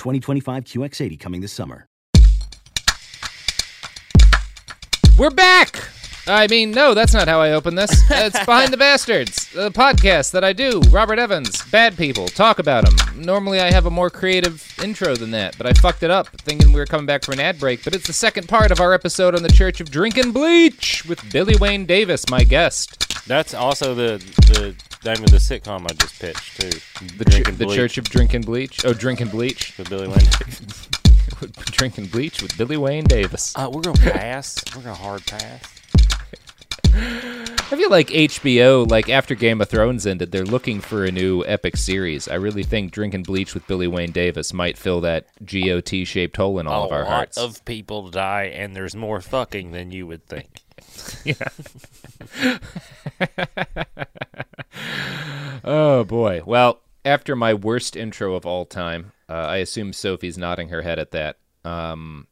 2025 QX80 coming this summer. We're back! I mean, no, that's not how I open this. It's Behind the Bastards, the podcast that I do. Robert Evans, bad people, talk about them. Normally I have a more creative intro than that, but I fucked it up thinking we were coming back for an ad break. But it's the second part of our episode on the Church of Drinkin' Bleach with Billy Wayne Davis, my guest. That's also the the name of the sitcom I just pitched too. The, Drinking ch- the Bleach Church of Drinkin' Bleach. Oh, Drinkin' Bleach. with Billy Wayne. Davis. Drinkin' Bleach with Billy Wayne Davis. uh, we're gonna pass. We're gonna hard pass. I feel like HBO, like after Game of Thrones ended, they're looking for a new epic series. I really think Drinking Bleach with Billy Wayne Davis might fill that GOT shaped hole in all a of our hearts. A lot of people die, and there's more fucking than you would think. oh boy. Well, after my worst intro of all time, uh, I assume Sophie's nodding her head at that. Um,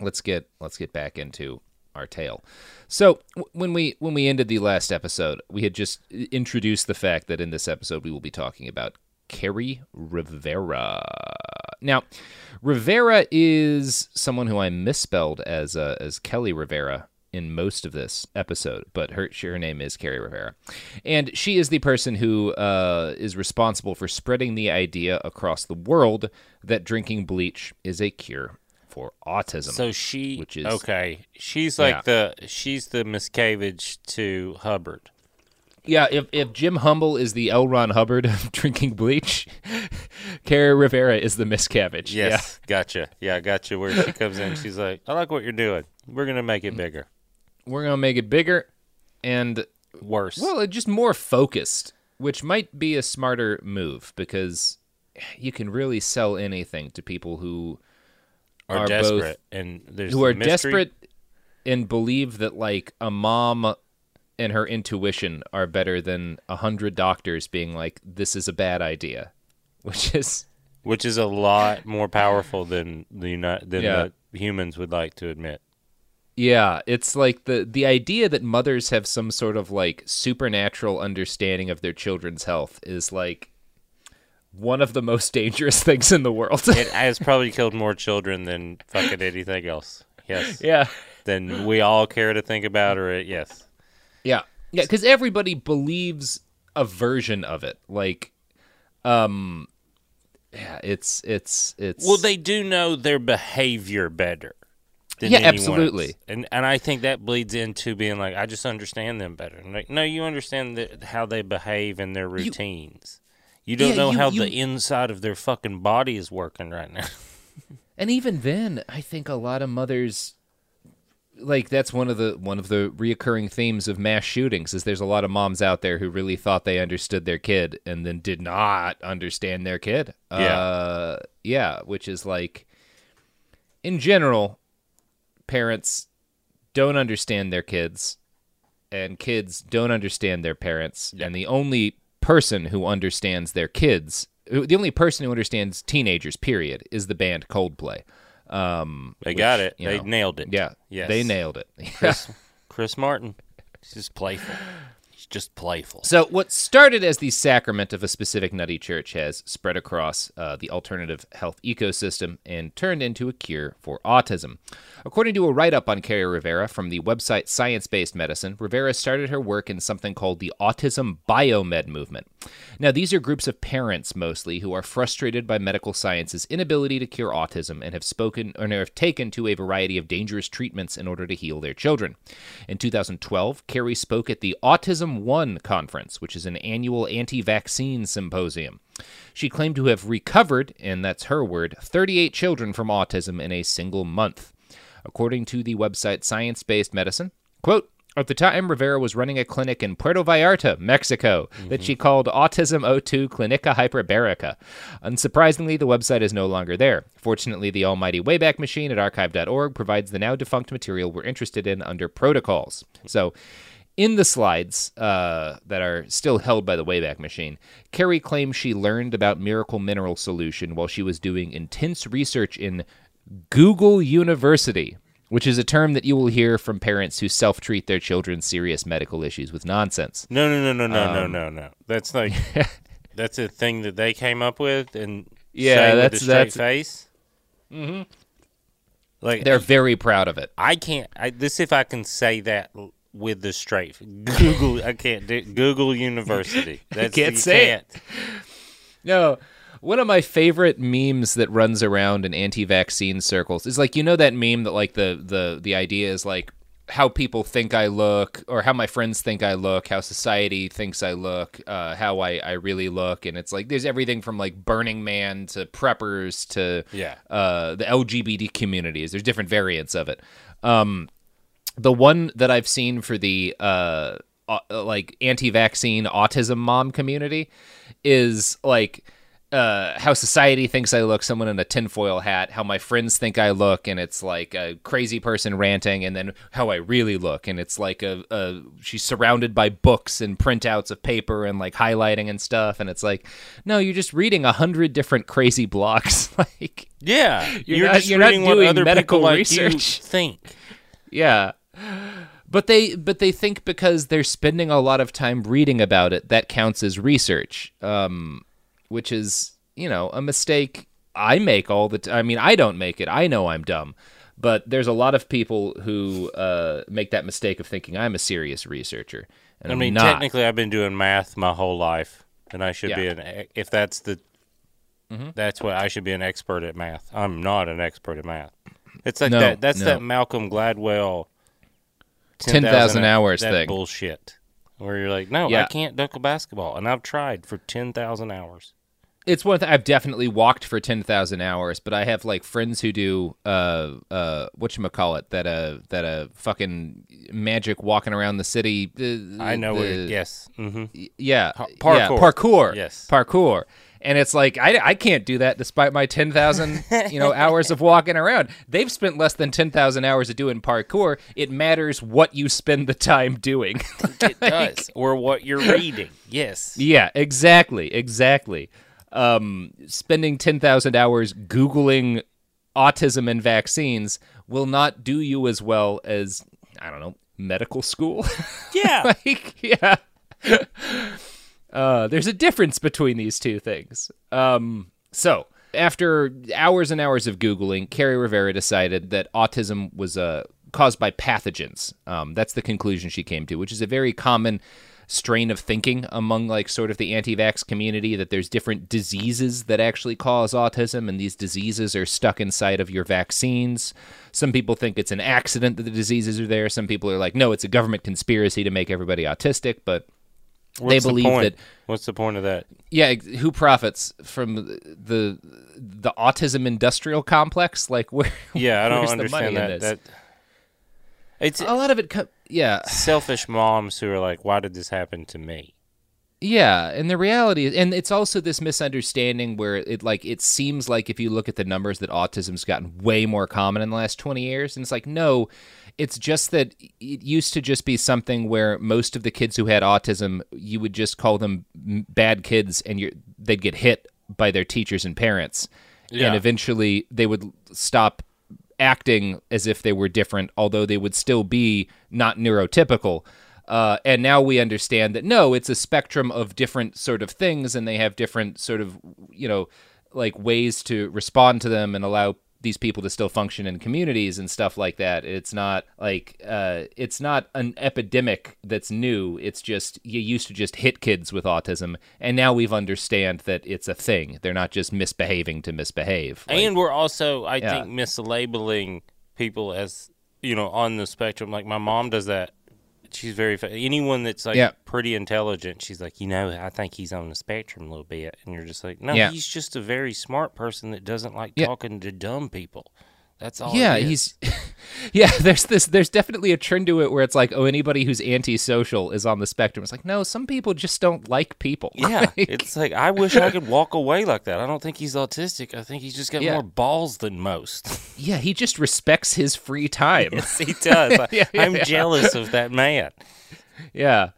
let's get let's get back into our tale. So when we when we ended the last episode, we had just introduced the fact that in this episode we will be talking about Carrie Rivera. Now, Rivera is someone who I misspelled as uh, as Kelly Rivera in most of this episode, but her her name is Carrie Rivera, and she is the person who uh, is responsible for spreading the idea across the world that drinking bleach is a cure for autism. So she, Which is- okay. She's like Yeah. the she's the Miscavige to Hubbard. Yeah, if, if Jim Humble is the L. Ron Hubbard of drinking bleach, Carrie Rivera is the Miscavige. Yes, gotcha. Yeah, gotcha. Where she comes in, she's like, "I like what you're doing. We're gonna make it mm. bigger, We're going to make it bigger and, worse." well, it just more focused, which might be a smarter move because you can really sell anything to people who are, are desperate, both- and there's who are mystery. desperate and believe that like a mom and her intuition are better than a hundred doctors being like this is a bad idea, which is which is a lot more powerful than the than Yeah. the humans would like to admit. Yeah, it's like the the idea that mothers have some sort of like supernatural understanding of their children's health is like one of the most dangerous things in the world. It has probably killed more children than fucking anything else. Yes. yeah. Than we all care to think about, or it, yes. Yeah. Yeah, cuz everybody believes a version of it. Like um yeah, it's it's it's Well, they do know their behavior better. Than Yeah, absolutely. else. And and I think that bleeds into being like, I just understand them better. And like, no, you understand the, how they behave and their routines. You, don't Yeah, know you- how you- the inside of their fucking body is working right now. And even then, I think a lot of mothers like that's one of the one of the reoccurring themes of mass shootings is there's a lot of moms out there who really thought they understood their kid and then did not understand their kid. Yeah. Uh, yeah, which is like in general parents don't understand their kids and kids don't understand their parents and the only person who understands their kids the only person who understands teenagers period is the band Coldplay. Um They got it. They know, nailed it. Yeah. Yes. They nailed it. Chris, Chris Martin. He's just playful. Just playful. So, what started as the sacrament of a specific nutty church has spread across uh, the alternative health ecosystem and turned into a cure for autism. According to a write up on Carrie Rivera from the website Science Based Medicine, Rivera started her work in something called the Autism Biomed Movement. Now, these are groups of parents mostly who are frustrated by medical science's inability to cure autism and have spoken or have taken to a variety of dangerous treatments in order to heal their children. In 2012, Carrie spoke at the Autism One conference, which is an annual anti vaccine symposium. She claimed to have recovered, and that's her word, 38 children from autism in a single month. According to the website Science Based Medicine, quote, at the time, Rivera was running a clinic in Puerto Vallarta, Mexico, that she mm-hmm. called Autism O2 Clinica Hyperbarica. Unsurprisingly, the website is no longer there. Fortunately, the almighty Wayback Machine at archive.org provides the now defunct material we're interested in under protocols. So, in the slides uh, that are still held by the Wayback Machine, Carrie claims she learned about Miracle Mineral Solution while she was doing intense research in Google University, which is a term that you will hear from parents who self treat their children's serious medical issues with nonsense. No, no, no, no, no, Um, no, no, no. That's like that's a thing that they came up with and Yeah, that's- with a straight that's- face. Mm-hmm. Like They're very proud of it. I can't. I, this if I can say that with the straight Google. I can't do Google University. That's can't say it. can't. No. One of my favorite memes that runs around in anti-vaccine circles is like you know that meme that like the the the idea is like how people think I look or how my friends think I look, how society thinks I look, uh, how I, I really look, and it's like there's everything from like Burning Man to preppers to Yeah. uh, the LGBT communities. There's different variants of it. Um, the one that I've seen for the uh, uh, like anti-vaccine autism mom community is like uh, how society thinks I look, someone in a tinfoil hat, how my friends think I look, and it's like a crazy person ranting, and then how I really look, and it's like a, a she's surrounded by books and printouts of paper and like highlighting and stuff, and it's like, no, you're just reading a hundred different crazy blocks, like Yeah, You're you're, not- just you're not reading what doing other medical people like research. think. Yeah. But they but they think because they're spending a lot of time reading about it that counts as research. Um which is, you know, a mistake I make all the time. I mean, I don't make it. I know I'm dumb. But there's a lot of people who uh, make that mistake of thinking I'm a serious researcher. And I mean, technically, I've been doing math my whole life, and I should be Yeah. Mm-hmm. an. If that's the, that's what I should be an expert at math. I'm not an expert at math. It's like No, that. That's no. that Malcolm Gladwell. 10,000 hours that thing. bullshit. Where you're like, no, I can't dunk a basketball, and I've tried for ten thousand hours. it's one thing I've definitely walked for ten thousand hours, but I have like friends who do uh uh what you call it that uh that uh fucking magic walking around the city. Uh, I know. what yes. hmm Yeah, Pa- yeah, parkour. parkour. Yes. parkour. And it's like I, I can't do that despite my ten thousand you know hours of walking around. They've spent less than ten thousand hours of doing parkour. It matters what you spend the time doing. It does, or what you're reading. Yes. Yeah, exactly, exactly. Um, spending ten thousand hours googling autism and vaccines will not do you as well as I don't know medical school. Yeah. like, yeah. Uh, there's a difference between these two things. Um, so after hours and hours of googling, Carrie Rivera decided that autism was uh, caused by pathogens. Um, that's the conclusion she came to, which is a very common strain of thinking among like sort of the anti-vax community that there's different diseases that actually cause autism and these diseases are stuck inside of your vaccines. Some people think it's an accident that the diseases are there. Some people are like no, it's a government conspiracy to make everybody autistic, but What's the believe point? that What's the point of that? yeah, who profits from the the autism industrial complex? Like where? Yeah, I don't the understand that. That it's a lot of it. Co- yeah, selfish moms who are like, "Why did this happen to me?" Yeah, and the reality is, and it's also this misunderstanding where it like it seems like if you look at the numbers that autism's gotten way more common in the last 20 years and it's like no, it's just that it used to just be something where most of the kids who had autism you would just call them bad kids and you they'd get hit by their teachers and parents. Yeah. And eventually they would stop acting as if they were different, although they would still be not neurotypical. Uh, and now we understand that no, it's a spectrum of different sort of things, and they have different sort of, you know, like ways to respond to them and allow these people to still function in communities and stuff like that. It's not like uh, it's not an epidemic that's new. It's just you used to just hit kids with autism, and now we've understand that it's a thing. They're not just misbehaving to misbehave. Like- and we're also, I Yeah. think, mislabeling people as you know on the spectrum. Like my mom does that. She's very fa- anyone that's like pretty intelligent. She's like, you know, I think he's on the spectrum a little bit, and you're just like, no, Yeah. he's just a very smart person that doesn't like Yeah. talking to dumb people. That's all. yeah, he's yeah. There's this. There's definitely a trend to it where it's like, oh, anybody who's antisocial is on the spectrum. It's like, no, some people just don't like people. Yeah, Like, it's like I wish I could walk away like that. I don't think he's autistic. I think he's just got Yeah. more balls than most. yeah. He just respects his free time. yes, he does. I, Yeah, yeah, I'm jealous of that man. Yeah.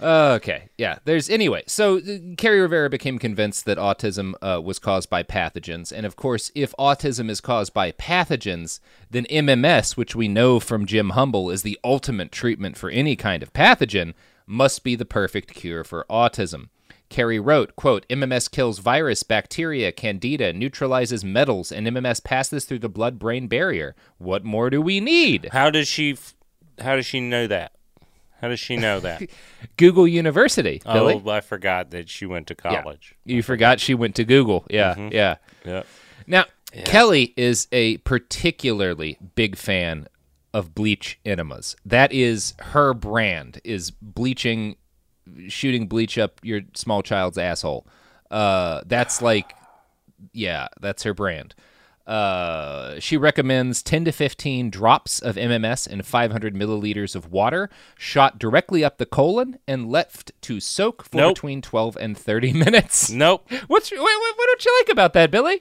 Okay. Yeah. There's anyway. So uh, Carrie Rivera became convinced that autism uh, was caused by pathogens, and of course, if autism is caused by pathogens, then MMS, which we know from Jim Humble is the ultimate treatment for any kind of pathogen, must be the perfect cure for autism. Carrie wrote, quote, MMS kills virus, bacteria, candida, neutralizes metals, and MMS passes through the blood-brain barrier. What more do we need? How does she? f- How does she know that? How does she know that? Google University, Billy. oh, I forgot that she went to Yeah. college. You forgot she went to Google. Yeah, Mm-hmm. yeah. Yep. Now, Kelly is a particularly big fan of bleach enemas. That is her brand. Is bleaching, shooting bleach up your small child's asshole. Uh, that's like, yeah, that's her brand. Uh, she recommends 10 to 15 drops of MMS in 500 milliliters of water, shot directly up the colon and left to soak for Nope. between 12 and 30 minutes. Nope. What's what, what, don't you like about that, Billy?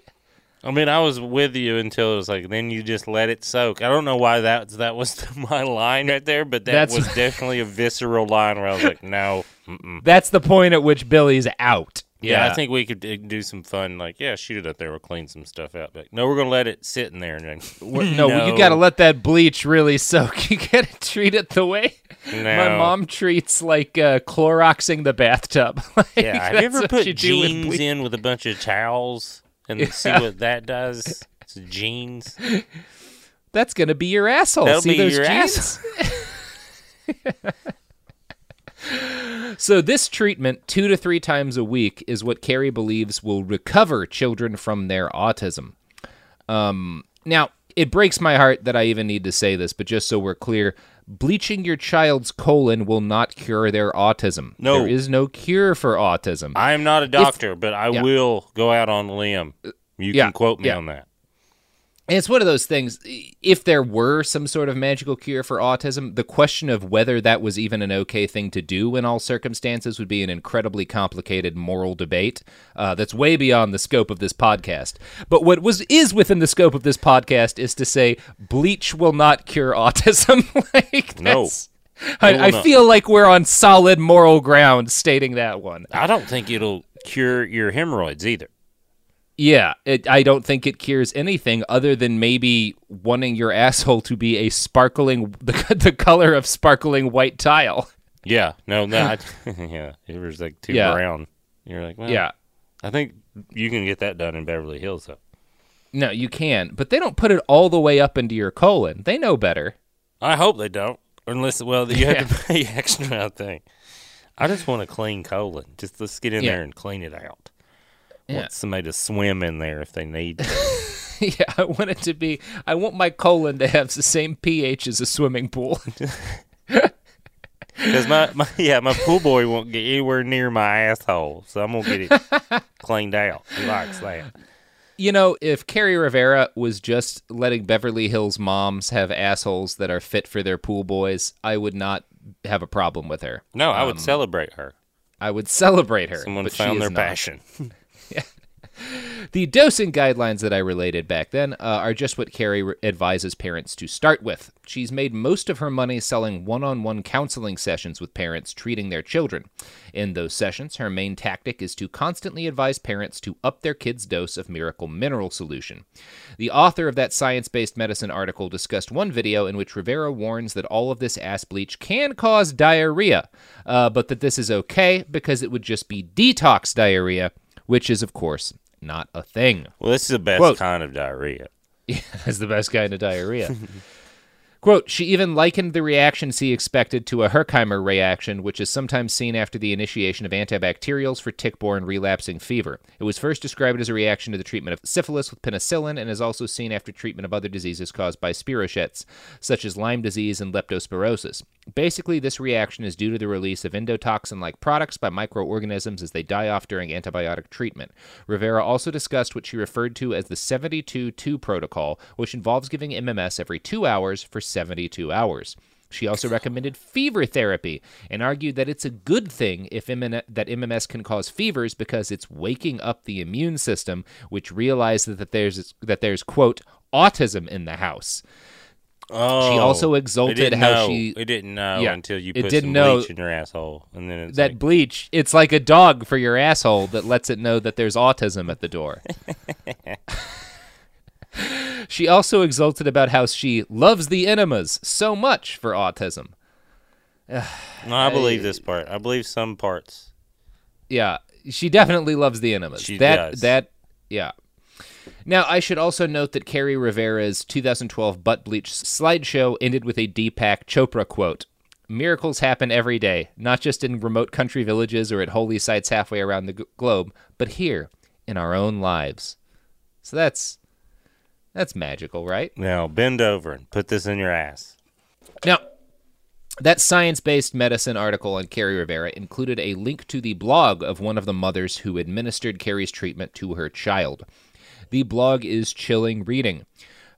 I mean, I was with you until it was like, then you just let it soak. I don't know why that that was my line right there, but that That's- was definitely a visceral line where I was like, no. Mm-mm. That's the point at which Billy's out. Yeah, I think we could do some fun, like, yeah, shoot it up there. We'll clean some stuff out. But no, we're gonna let it sit in there and then. no, you got to let that bleach really soak. You got to treat it the way my mom treats like uh, Cloroxing the bathtub. Like, Yeah, have you ever put you do with jeans in with a bunch of towels and see what that does? It's jeans. That's gonna be your asshole. That'll See be those your jeans? So this treatment, two to three times a week, is what Carrie believes will recover children from their autism. Um, now, it breaks my heart that I even need to say this, but just so we're clear, bleaching your child's colon will not cure their autism. No. there is no cure for autism. I am not a doctor, but I yeah. will go out on a limb. You Yeah, can quote me yeah. on that. And it's one of those things. If there were some sort of magical cure for autism, the question of whether that was even an okay thing to do in all circumstances would be an incredibly complicated moral debate uh, that's way beyond the scope of this podcast. But what was is within the scope of this podcast is to say bleach will not cure autism. like No. I, I feel like we're on solid moral ground stating that one. I don't think it'll cure your hemorrhoids either. Yeah, it, I don't think it cures anything other than maybe wanting your asshole to be a sparkling, the, the color of sparkling white tile. Yeah, no, no, I, yeah, it was like too Yeah. brown. You're like, well, Yeah. I think you can get that done in Beverly Hills, though. No, you can, but they don't put it all the way up into your colon. They know better. I hope they don't, unless well, you have to pay extra. I think. I just want a clean colon. Just let's get in Yeah. there and clean it out. Yeah. Want somebody to swim in there if they need. yeah, I want it to be. I want my colon to have the same pH as a swimming pool. Because my, my yeah, my pool boy won't get anywhere near my asshole, so I'm gonna get it cleaned out. He likes that. You know, if Carrie Rivera was just letting Beverly Hills moms have assholes that are fit for their pool boys, I would not have a problem with her. No, I would Um, celebrate her. I would celebrate her. Someone found their passion. The dosing guidelines that I related back then uh, are just what Carrie re- advises parents to start with. She's made most of her money selling one on one counseling sessions with parents treating their children. In those sessions, her main tactic is to constantly advise parents to up their kids' dose of Miracle Mineral Solution. The author of that science based medicine article discussed one video in which Rivera warns that all of this ass bleach can cause diarrhea, uh, but that this is okay because it would just be detox diarrhea, which is, of course, not a thing. Well, this is the best Quote. kind of diarrhea. That's the best kind of diarrhea. Quote, she even likened the reaction she expected to a Herxheimer reaction, which is sometimes seen after the initiation of antibacterials for tick borne relapsing fever. It was first described as a reaction to the treatment of syphilis with penicillin and is also seen after treatment of other diseases caused by spirochetes, such as Lyme disease and leptospirosis. Basically, this reaction is due to the release of endotoxin like products by microorganisms as they die off during antibiotic treatment. Rivera also discussed what she referred to as the 72 2 protocol, which involves giving MMS every two hours for 72 hours. She also recommended fever therapy and argued that it's a good thing if MN- that MMS can cause fevers because it's waking up the immune system, which realizes that there's that there's quote autism in the house. Oh, She also exulted how know. she- It didn't know Yeah, until you it put didn't some know bleach in your asshole, and then it's that like, bleach it's like a dog for your asshole that lets it know that there's autism at the door she also exulted about how she loves the enemas so much for autism no, I believe this part. I believe some parts. yeah she definitely loves the enemas She that does. that yeah now i should also note that carrie rivera's 2012 butt bleach slideshow ended with a deepak chopra quote Miracles happen every day, not just in remote country villages or at holy sites halfway around the globe, but here in our own lives. So that's that's magical, right? Now bend over and put this in your ass. Now, that science based medicine article on Carrie Rivera included a link to the blog of one of the mothers who administered Carrie's treatment to her child. The blog is chilling reading.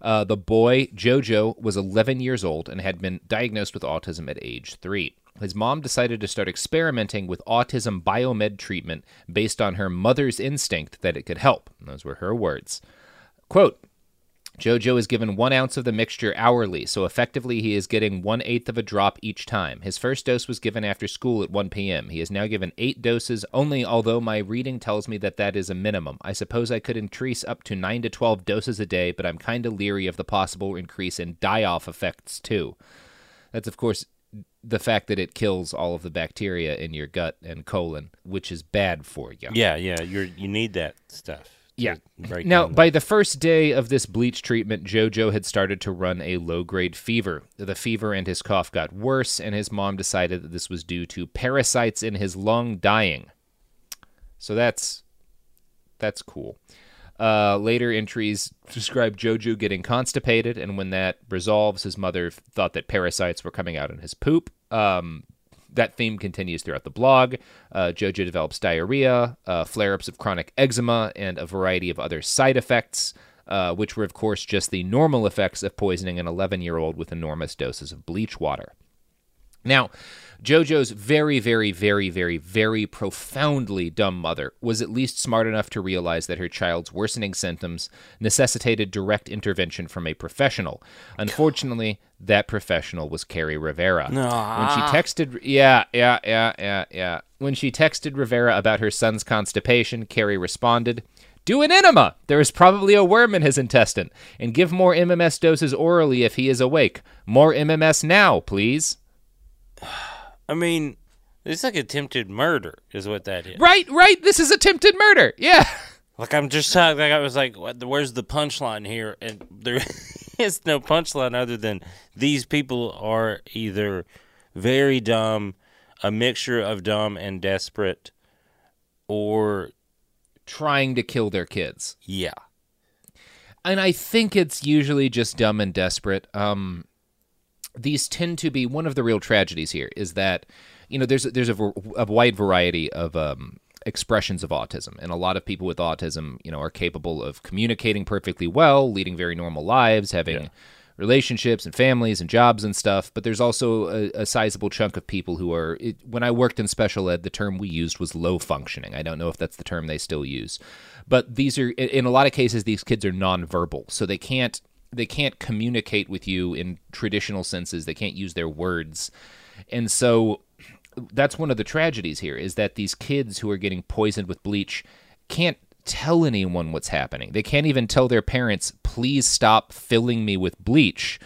Uh, the boy, Jojo, was 11 years old and had been diagnosed with autism at age 3. His mom decided to start experimenting with autism biomed treatment based on her mother's instinct that it could help. Those were her words. Quote Jojo is given one ounce of the mixture hourly, so effectively he is getting one eighth of a drop each time. His first dose was given after school at 1 p.m. He is now given eight doses only, although my reading tells me that that is a minimum. I suppose I could increase up to 9 to 12 doses a day, but I'm kind of leery of the possible increase in die off effects, too. That's, of course, the fact that it kills all of the bacteria in your gut and colon, which is bad for you. Yeah, yeah. You're you need that stuff. Yeah. break Now, by the first day of this bleach treatment, JoJo had started to run a low grade fever. The fever and his cough got worse, and his mom decided that this was due to parasites in his lung dying. So that's that's cool. Uh, later entries describe Jojo getting constipated, and when that resolves, his mother thought that parasites were coming out in his poop. Um, that theme continues throughout the blog. Uh, Jojo develops diarrhea, uh, flare ups of chronic eczema, and a variety of other side effects, uh, which were, of course, just the normal effects of poisoning an 11 year old with enormous doses of bleach water. Now, JoJo's very, very, very, very, very profoundly dumb mother was at least smart enough to realize that her child's worsening symptoms necessitated direct intervention from a professional. Unfortunately, that professional was Carrie Rivera. When she texted, yeah, yeah, yeah, yeah, yeah. When she texted Rivera about her son's constipation, Carrie responded, do an enema. There is probably a worm in his intestine. And give more MMS doses orally if he is awake. More MMS now, please. I mean, it's like attempted murder, is what that is. Right, right. This is attempted murder. Yeah. Like I'm just talking. Like I was like, what, "Where's the punchline here?" And there is no punchline other than these people are either very dumb, a mixture of dumb and desperate, or Trying to kill their kids. yeah, And I think it's usually just dumb and desperate. Um these tend to be one of the real tragedies here is that you know there's there's a, a wide variety of um, expressions of autism. And a lot of people with autism you know are capable of communicating perfectly well leading very normal lives having relationships and families and jobs and stuff. But there's also a, a sizable chunk of people who are it, when i worked in special ed the term we used was low functioning. I don't know if that's the term they still use. But these are in a lot of cases these kids are nonverbal. So they can't they can't communicate with you in traditional senses they can't use their words and so that's one of the tragedies here is that these kids who are getting poisoned with bleach can't tell anyone what's happening. They can't even tell their parents, "Please stop filling me with bleach."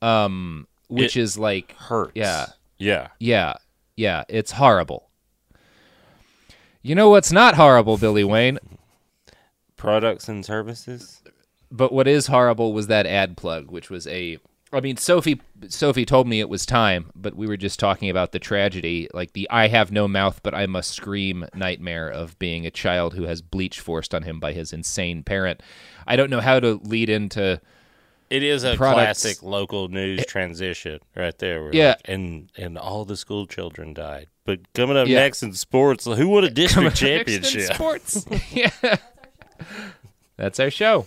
Um which It is like Hurts. Yeah. Yeah. Yeah. Yeah, it's horrible. You know what's not horrible, Billy Wayne? Products and services. But what is horrible was that ad plug, which was a. I mean, Sophie. Sophie told me it was time, but we were just talking about the tragedy, like the "I have no mouth, but I must scream" nightmare of being a child who has bleach forced on him by his insane parent. I don't know how to lead into. It is a Products. classic local news transition right there. where Yeah. like, and and all the school children died. But coming up Yeah. next in sports, who won a district championship? sports. yeah, that's our show.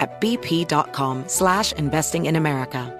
at bp.com slash investing in America.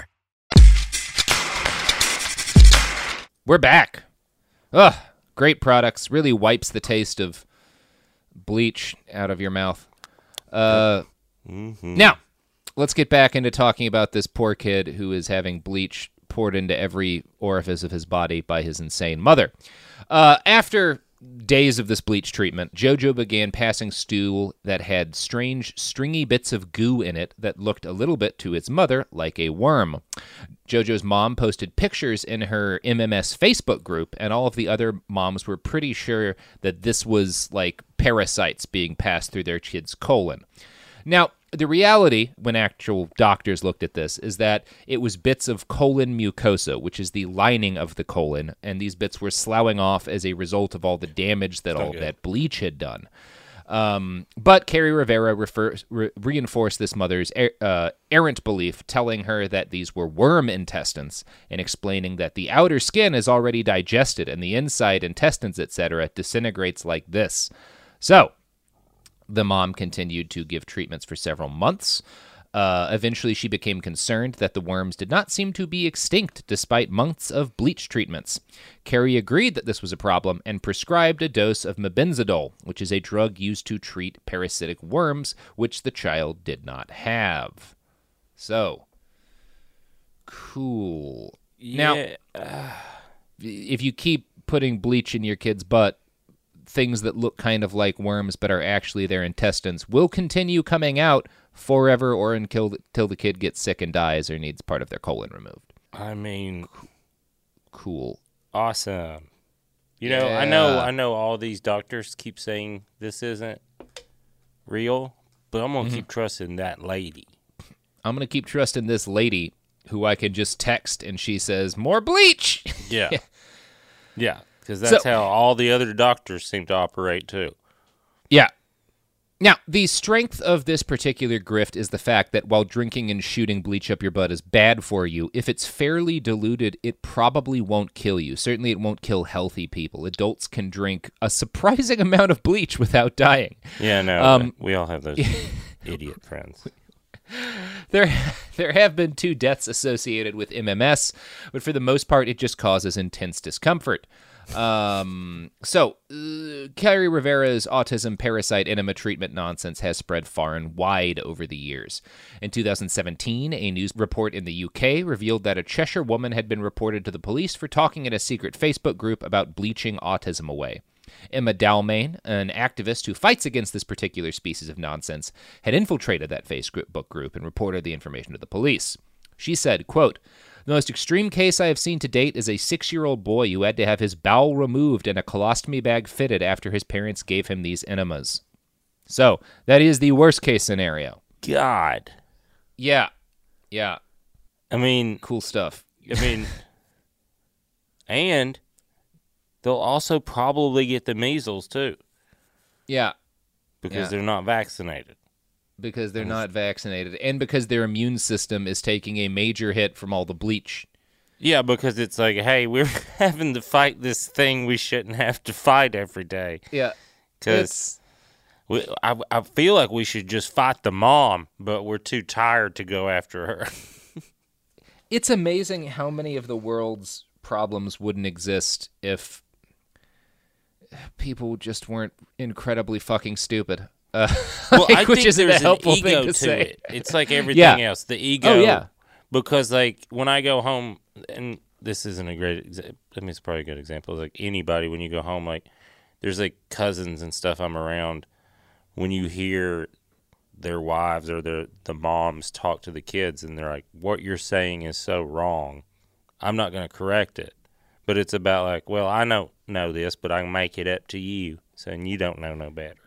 We're back. Ugh, great products. Really wipes the taste of bleach out of your mouth. Uh, Now, let's get back into talking about this poor kid who is having bleach poured into every orifice of his body by his insane mother. Uh, after days of this bleach treatment, Jojo began passing stool that had strange, stringy bits of goo in it that looked a little bit to its mother like a worm. Jojo's mom posted pictures in her MMS Facebook group, and all of the other moms were pretty sure that this was like parasites being passed through their kid's colon. Now, the reality, when actual doctors looked at this, is that it was bits of colon mucosa, which is the lining of the colon, and these bits were sloughing off as a result of all the damage that all that bleach had done. Um, but Carrie Rivera refer, re- reinforced this mother's er, uh, errant belief, telling her that these were worm intestines and explaining that the outer skin is already digested and the inside intestines, etc., disintegrates like this. So, the mom continued to give treatments for several months. Uh, eventually, she became concerned that the worms did not seem to be extinct despite months of bleach treatments. Carrie agreed that this was a problem and prescribed a dose of mebendazole, which is a drug used to treat parasitic worms, which the child did not have. So, cool. Now, if you keep putting bleach in your kid's butt, things that look kind of like worms but are actually their intestines will continue coming out forever or until till the kid gets sick and dies or needs part of their colon removed. I mean, Cool. awesome. You know, I know, I know. All these doctors keep saying this isn't real, but I'm gonna Mm-hmm. keep trusting that lady. I'm going to keep trusting this lady who I can just text and she says, "More bleach." Yeah, yeah, because that's So- how all the other doctors seem to operate too. Yeah. Now, the strength of this particular grift is the fact that while drinking and shooting bleach up your butt is bad for you, if it's fairly diluted, it probably won't kill you. Certainly, it won't kill healthy people. Adults can drink a surprising amount of bleach without dying. Yeah, no, Um, we all have those idiot friends. There, there have been two deaths associated with MMS, but for the most part, it just causes intense discomfort. Um, so, uh, Rivera's autism parasite enema treatment nonsense has spread far and wide over the years. In 2017, a news report in the UK revealed that a Cheshire woman had been reported to the police for talking in a secret Facebook group about bleaching autism away. Emma Dalmayne, an activist who fights against this particular species of nonsense, had infiltrated that Facebook group and reported the information to the police. She said, quote, the most extreme case I have seen to date is a six year old boy who had to have his bowel removed and a colostomy bag fitted after his parents gave him these enemas. So, that is the worst case scenario. God, Yeah. Yeah. I mean, Cool stuff. I mean, and they'll also probably get the measles too Yeah. because Yeah. they're not vaccinated. Because they're not vaccinated and because their immune system is taking a major hit from all the bleach. Yeah, because it's like, hey, we're having to fight this thing we shouldn't have to fight every day. Yeah. Because I, I feel like we should just fight the mom, but we're too tired to go after her. it's amazing how many of the world's problems wouldn't exist if people just weren't incredibly fucking stupid. Uh, well, like, I which think there's an helpful ego thing to, to, say. it. It's like everything Yeah. else. The ego. Oh, yeah. Because like when I go home, and this isn't a great. Exa- I mean, it's probably a good example. Like anybody, when you go home, like there's like cousins and stuff I'm around. When you hear their wives or their the moms talk to the kids, and they're like, "What you're saying is so wrong," I'm not going to correct it. But it's about like, well, I don't know this, but I can make it up to you, saying you don't know no better.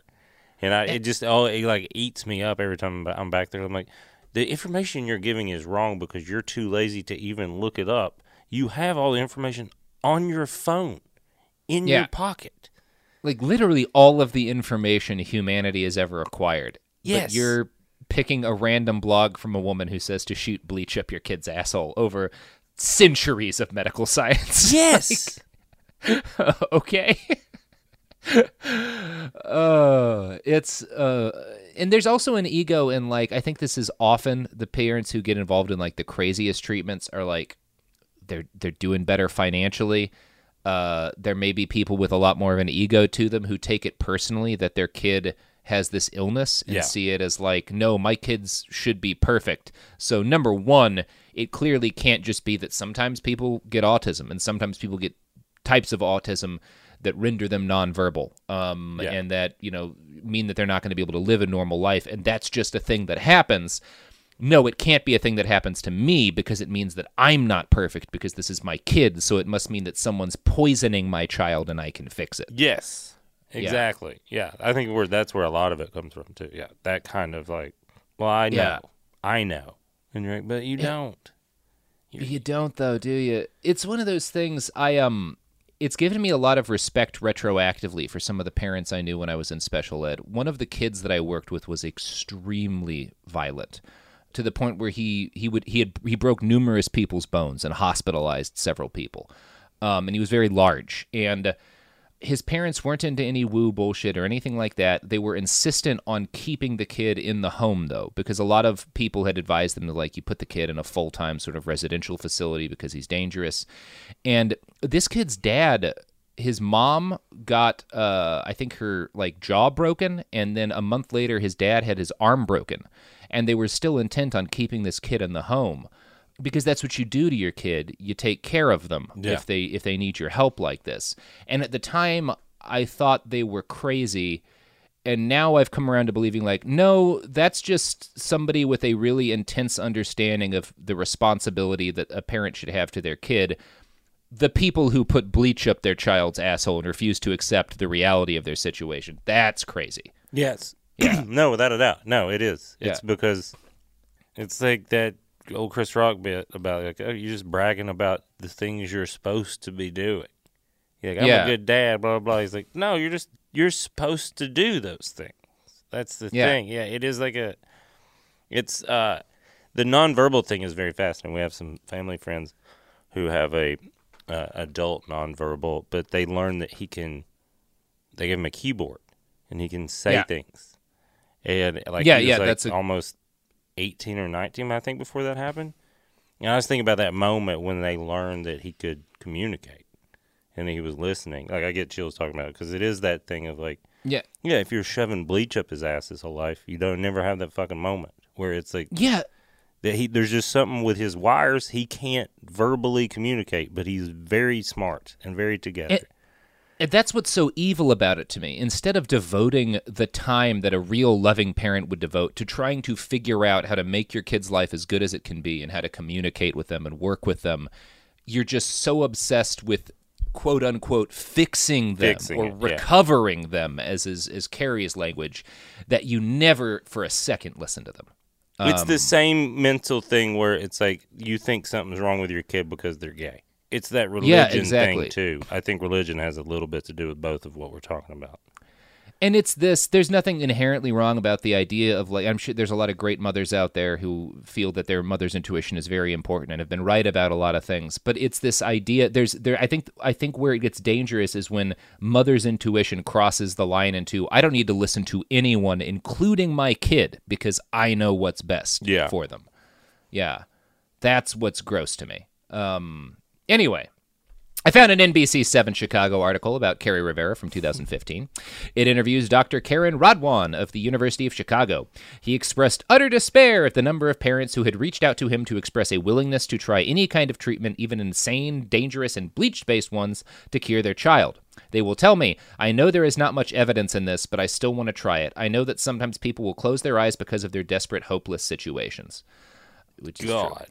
And I, it just oh, it like eats me up every time I'm back there. I'm like, the information you're giving is wrong because you're too lazy to even look it up. You have all the information on your phone, in Yeah. your pocket. Like literally all of the information humanity has ever acquired. Yes. But you're picking a random blog from a woman who says to shoot bleach up your kid's asshole over centuries of medical science. Yes. okay. uh it's uh and there's also an ego in like I think this is often the parents who get involved in like the craziest treatments are like they're they're doing better financially. Uh there may be people with a lot more of an ego to them who take it personally that their kid has this illness and Yeah. see it as like no my kids should be perfect. So number 1, it clearly can't just be that sometimes people get autism and sometimes people get types of autism that render them nonverbal um, Yeah. and that you know mean that they're not going to be able to live a normal life and that's just a thing that happens no it can't be a thing that happens to me because it means that i'm not perfect because this is my kid so it must mean that someone's poisoning my child and i can fix it Yes. Exactly. Yeah. I think where that's where a lot of it comes from too. Yeah. That kind of like, well, I know, Yeah. I know, and you're like, but you don't. you don't though do you it's one of those things i um it's given me a lot of respect retroactively for some of the parents I knew when I was in special ed. One of the kids that I worked with was extremely violent to the point where he he would he had he broke numerous people's bones and hospitalized several people. Um, and he was very large and his parents weren't into any woo bullshit or anything like that. They were insistent on keeping the kid in the home though, because a lot of people had advised them to like you put the kid in a full time sort of residential facility because he's dangerous. And this kid's dad, his mom got uh, I think her like jaw broken, and then a month later his dad had his arm broken, and they were still intent on keeping this kid in the home because that's what you do to your kid. You take care of them Yeah. if they if they need your help like this. And at the time, I thought they were crazy, and now I've come around to believing like, no, that's just somebody with a really intense understanding of the responsibility that a parent should have to their kid. The people who put bleach up their child's asshole and refuse to accept the reality of their situation. That's crazy. Yes. no, without a doubt. No, it is. It's Yeah. because it's like that old Chris Rock bit about like, oh, you're just bragging about the things you're supposed to be doing. You're like, I'm Yeah. a good dad, blah, blah, blah. He's like, no, you're just, you're supposed to do those things. That's the Yeah. thing. Yeah, it is like a, it's, uh, the nonverbal thing is very fascinating. We have some family friends who have a uh, adult nonverbal, but they learn that he can. They give him a keyboard, and he can say Yeah. things. And like Yeah, yeah, like, that's almost eighteen or nineteen, I think, before that happened. And I was thinking about that moment when they learned that he could communicate, and he was listening. Like I get chills talking about it because it is that thing of like, Yeah. yeah, if you're shoving bleach up his ass his whole life, you don't never have that fucking moment where it's like Yeah. that he there's just something with his wires he can't verbally communicate, but he's very smart and very together. That's what's so evil about it to me. Instead of devoting the time that a real loving parent would devote to trying to figure out how to make your kid's life as good as it can be and how to communicate with them and work with them, you're just so obsessed with quote unquote fixing them Fixing or it, yeah. recovering them as is as Kerri's language that you never for a second listen to them. it's Um, the same mental thing where it's like you think something's wrong with your kid because they're gay. It's that religion Yeah, exactly. thing too. I think religion has a little bit to do with both of what we're talking about. And it's this there's nothing inherently wrong about the idea of like I'm sure there's a lot of great mothers out there who feel that their mother's intuition is very important and have been right about a lot of things. But it's this idea there's there I think I think where it gets dangerous is when mother's intuition crosses the line into I don't need to listen to anyone including my kid because I know what's best Yeah. for them. Yeah. That's what's gross to me. Um anyway, I found an NBC7 Chicago article about Kerri Rivera from 2015. It interviews Dr. Karen Radwan of the University of Chicago. He expressed utter despair at the number of parents who had reached out to him to express a willingness to try any kind of treatment, even insane, dangerous, and bleach based ones, to cure their child. They will tell me, I know there is not much evidence in this, but I still want to try it. I know that sometimes people will close their eyes because of their desperate, hopeless situations. Which is true.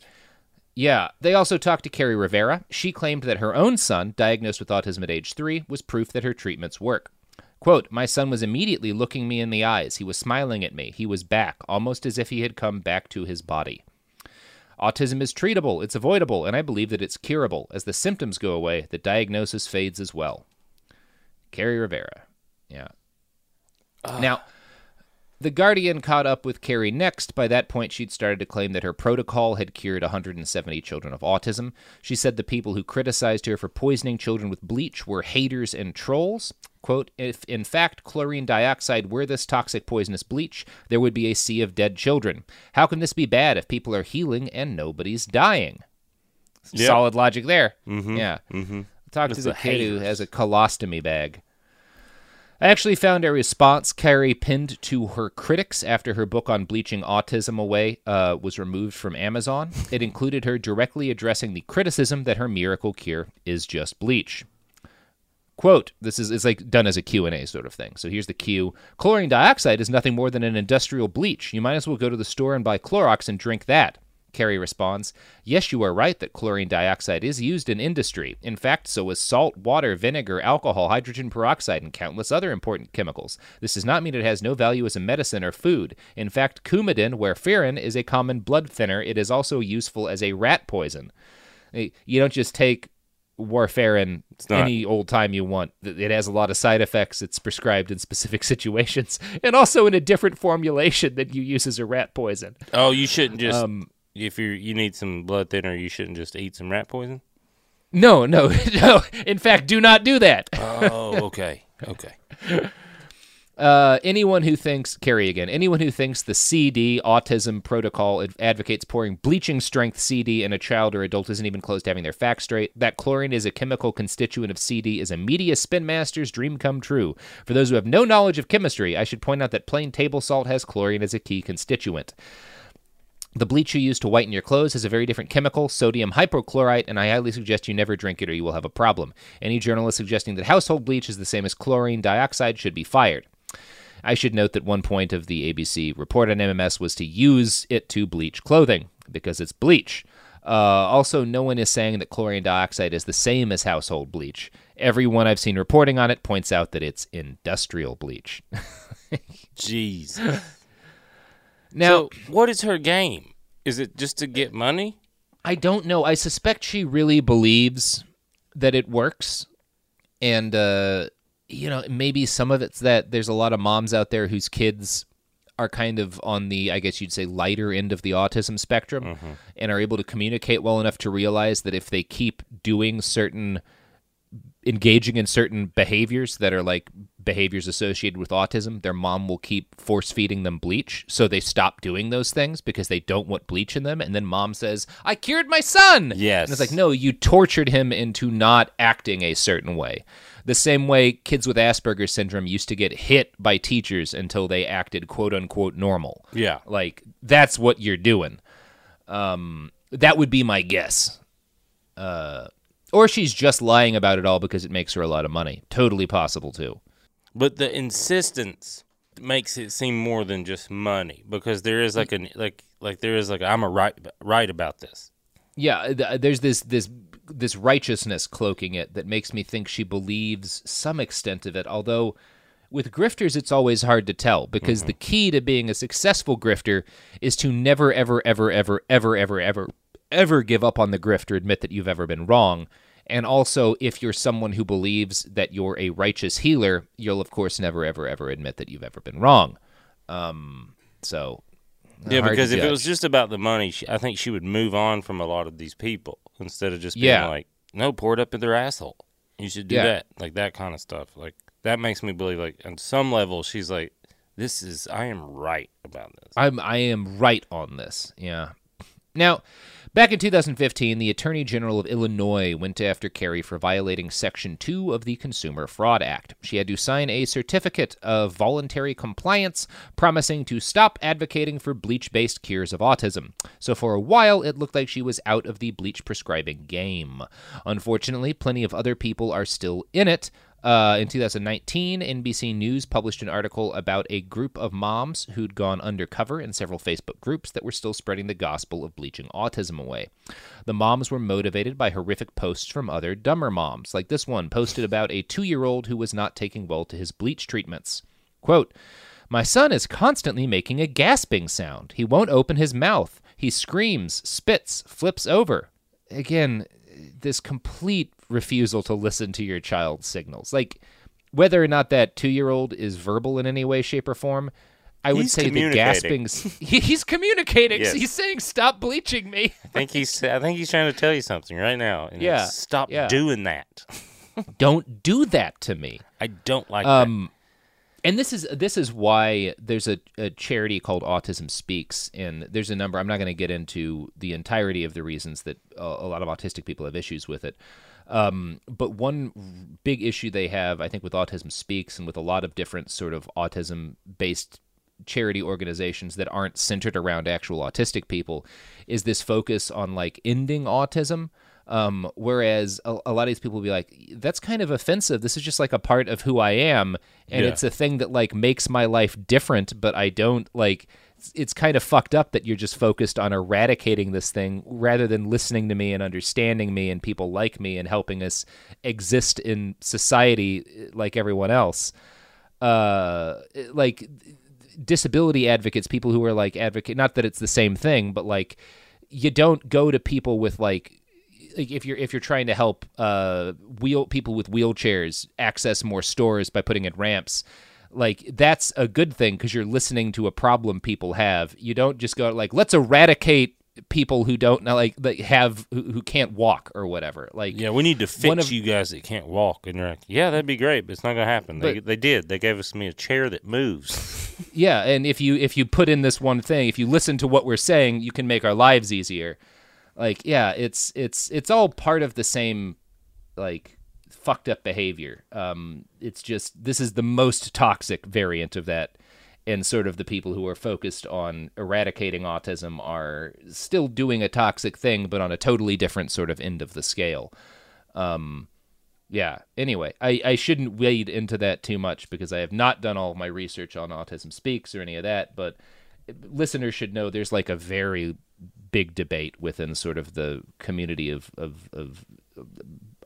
Yeah, they also talked to Kerri Rivera. She claimed that her own son, diagnosed with autism at age three, was proof that her treatments work. Quote, My son was immediately looking me in the eyes. He was smiling at me. He was back, almost as if he had come back to his body. Autism is treatable, it's avoidable, and I believe that it's curable. As the symptoms go away, the diagnosis fades as well. Kerri Rivera. Yeah. Now, the Guardian caught up with Kerri next. By that point, she'd started to claim that her protocol had cured 170 children of autism. She said the people who criticized her for poisoning children with bleach were haters and trolls. Quote, if in fact chlorine dioxide were this toxic poisonous bleach, there would be a sea of dead children. How can this be bad if people are healing and nobody's dying? Yep. Solid logic there. Mhm, Yeah. mhm. Talk to It's the the kid who has a colostomy bag. I actually found a response Kerri pinned to her critics after her book on bleaching autism away uh, was removed from Amazon. It included her directly addressing the criticism that her miracle cure is just bleach. Quote, this is it's like done as a Q&A sort of thing. So here's the Q. Chlorine dioxide is nothing more than an industrial bleach. You might as well go to the store and buy Clorox and drink that. Kerri responds, Yes, you are right that chlorine dioxide is used in industry. In fact, so is salt, water, vinegar, alcohol, hydrogen peroxide, and countless other important chemicals. This does not mean it has no value as a medicine or food. In fact, Coumadin, warfarin is a common blood thinner, it is also useful as a rat poison. Eh, You don't just take warfarin any old time you want. It it has a lot of side effects. It's prescribed in specific situations, and also in a different formulation that you use as a rat poison. Oh, you shouldn't just Um, if you you need some blood thinner, you shouldn't just eat some rat poison. No, no, no. In fact, do not do that. Oh, okay, okay. Uh, anyone who thinks, Kerri again, anyone who thinks the CD autism protocol ad- advocates pouring bleaching strength CD in a child or adult isn't even close to having their facts straight. That chlorine is a chemical constituent of CD is a media spin master's dream come true. For those who have no knowledge of chemistry, I should point out that plain table salt has chlorine as a key constituent. The bleach you use to whiten your clothes has a very different chemical, sodium hypochlorite, and I highly suggest you never drink it or you will have a problem. Any journalist suggesting that household bleach is the same as chlorine dioxide should be fired. I should note that one point of the ABC report on MMS was to use it to bleach clothing because it's bleach. Uh, also, no one is saying that chlorine dioxide is the same as household bleach. Everyone I've seen reporting on it points out that it's industrial bleach. Jeez. Now, so, what is her game? Is it just to get money? I don't know. I suspect she really believes that it works. And, uh, you know, maybe some of it's that there's a lot of moms out there whose kids are kind of on the, I guess you'd say, lighter end of the autism spectrum and are able to communicate well enough to realize that if they keep doing certain, engaging in certain behaviors that are like behaviors associated with autism, their mom will keep force feeding them bleach. So they stop doing those things because they don't want bleach in them. And then mom says, I cured my son. Yes. And it's like, no, you tortured him into not acting a certain way. The same way kids with Asperger's syndrome used to get hit by teachers until they acted quote unquote normal. Yeah. Like, that's what you're doing. Um, that would be my guess. Uh, or she's just lying about it all because it makes her a lot of money. Totally possible, too. But the insistence makes it seem more than just money because there is like an like like there is like I'm a right right about this. Yeah, th- uh, there's this this this righteousness cloaking it that makes me think she believes some extent of it. Although with grifters, it's always hard to tell because mm-hmm. the key to being a successful grifter is to never, ever, ever, ever, ever, ever, ever, ever give up on the grift or admit that you've ever been wrong. And also, if you're someone who believes that you're a righteous healer, you'll of course never, ever, ever admit that you've ever been wrong. Um, so Yeah, because if it was just about the money, she, I think she would move on from a lot of these people instead of just being Yeah. like, "No, pour it up in their asshole." You should do Yeah. that, like that kind of stuff. Like that makes me believe, like on some level, she's like, "This is I am right about this." I'm I am right on this. Yeah. Now, back in 2015, the Attorney General of Illinois went after Kerri for violating Section 2 of the Consumer Fraud Act. She had to sign a certificate of voluntary compliance promising to stop advocating for bleach-based cures of autism. So for a while, it looked like she was out of the bleach prescribing game. Unfortunately, plenty of other people are still in it. Uh, in 2019, NBC News published an article about a group of moms who'd gone undercover in several Facebook groups that were still spreading the gospel of bleaching autism away. The moms were motivated by horrific posts from other dumber moms, like this one posted about a two year old who was not taking well to his bleach treatments. Quote, my son is constantly making a gasping sound. He won't open his mouth. He screams, spits, flips over. Again, this complete refusal to listen to your child's signals. Like, whether or not that two year old is verbal in any way, shape, or form, I would He's say the gasping. He- he's communicating. Yes. He's saying, stop bleaching me. I think he's I think he's trying to tell you something right now. And Yeah, stop yeah. doing that. Don't do that to me. I don't like Um, and this is this is why there's a, a charity called Autism Speaks, and there's a number. I'm not going to get into the entirety of the reasons that a, a lot of autistic people have issues with it. Um, but one big issue they have, I think, with Autism Speaks and with a lot of different sort of autism based charity organizations that aren't centered around actual autistic people is this focus on like ending autism. Um, whereas a, a lot of these people will be like, that's kind of offensive. This is just like a part of who I am. And Yeah. it's a thing that like makes my life different, but I don't like, it's- kind of fucked up that you're just focused on eradicating this thing rather than listening to me and understanding me and people like me and helping us exist in society eh, like everyone else. Uh, like disability advocates, people who are like advocate, not that it's the same thing, but like you don't go to people with like like if you're if you're trying to help uh wheel people with wheelchairs access more stores by putting in ramps like that's a good thing because you're listening to a problem people have you don't just go like let's eradicate people who don't know like that have who, who can't walk or whatever like Yeah, we need to fix of- you guys that can't walk. And you're like, yeah, that'd be great, but it's not gonna happen. They But- they did. They gave us me a chair that moves. Yeah, and if you if you put in this one thing, if you listen to what we're saying, you can make our lives easier. Like, yeah, it's it's it's all part of the same like fucked up behavior. Um it's just this is the most toxic variant of that and sort of the people who are focused on eradicating autism are still doing a toxic thing but on a totally different sort of end of the scale. Um yeah. Anyway, I, I shouldn't wade into that too much because I have not done all my research on Autism Speaks or any of that, but listeners should know there's like a very big debate within sort of the community of, of, of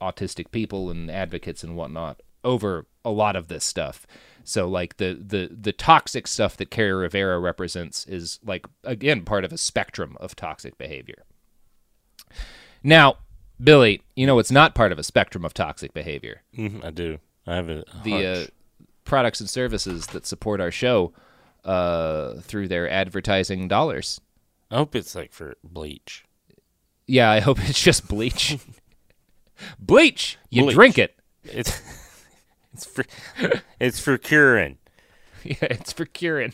autistic people and advocates and whatnot over a lot of this stuff. So like the the the toxic stuff that Kerri Rivera represents is like again part of a spectrum of toxic behavior. Now, Billy, you know it's not part of a spectrum of toxic behavior. Mhm, I do. I have a The uh, products and services that support our show uh, through their advertising dollars. I hope it's like for bleach. Yeah, I hope it's just bleach. bleach, you Bleach. drink it. It's it's for it's for curing. Yeah, it's for curing.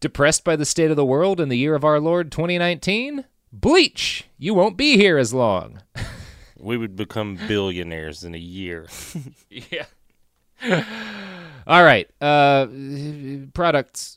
Depressed by the state of the world in the year of our Lord 2019? Bleach, you won't be here as long. We would become billionaires in a year. yeah. All right. Uh, products.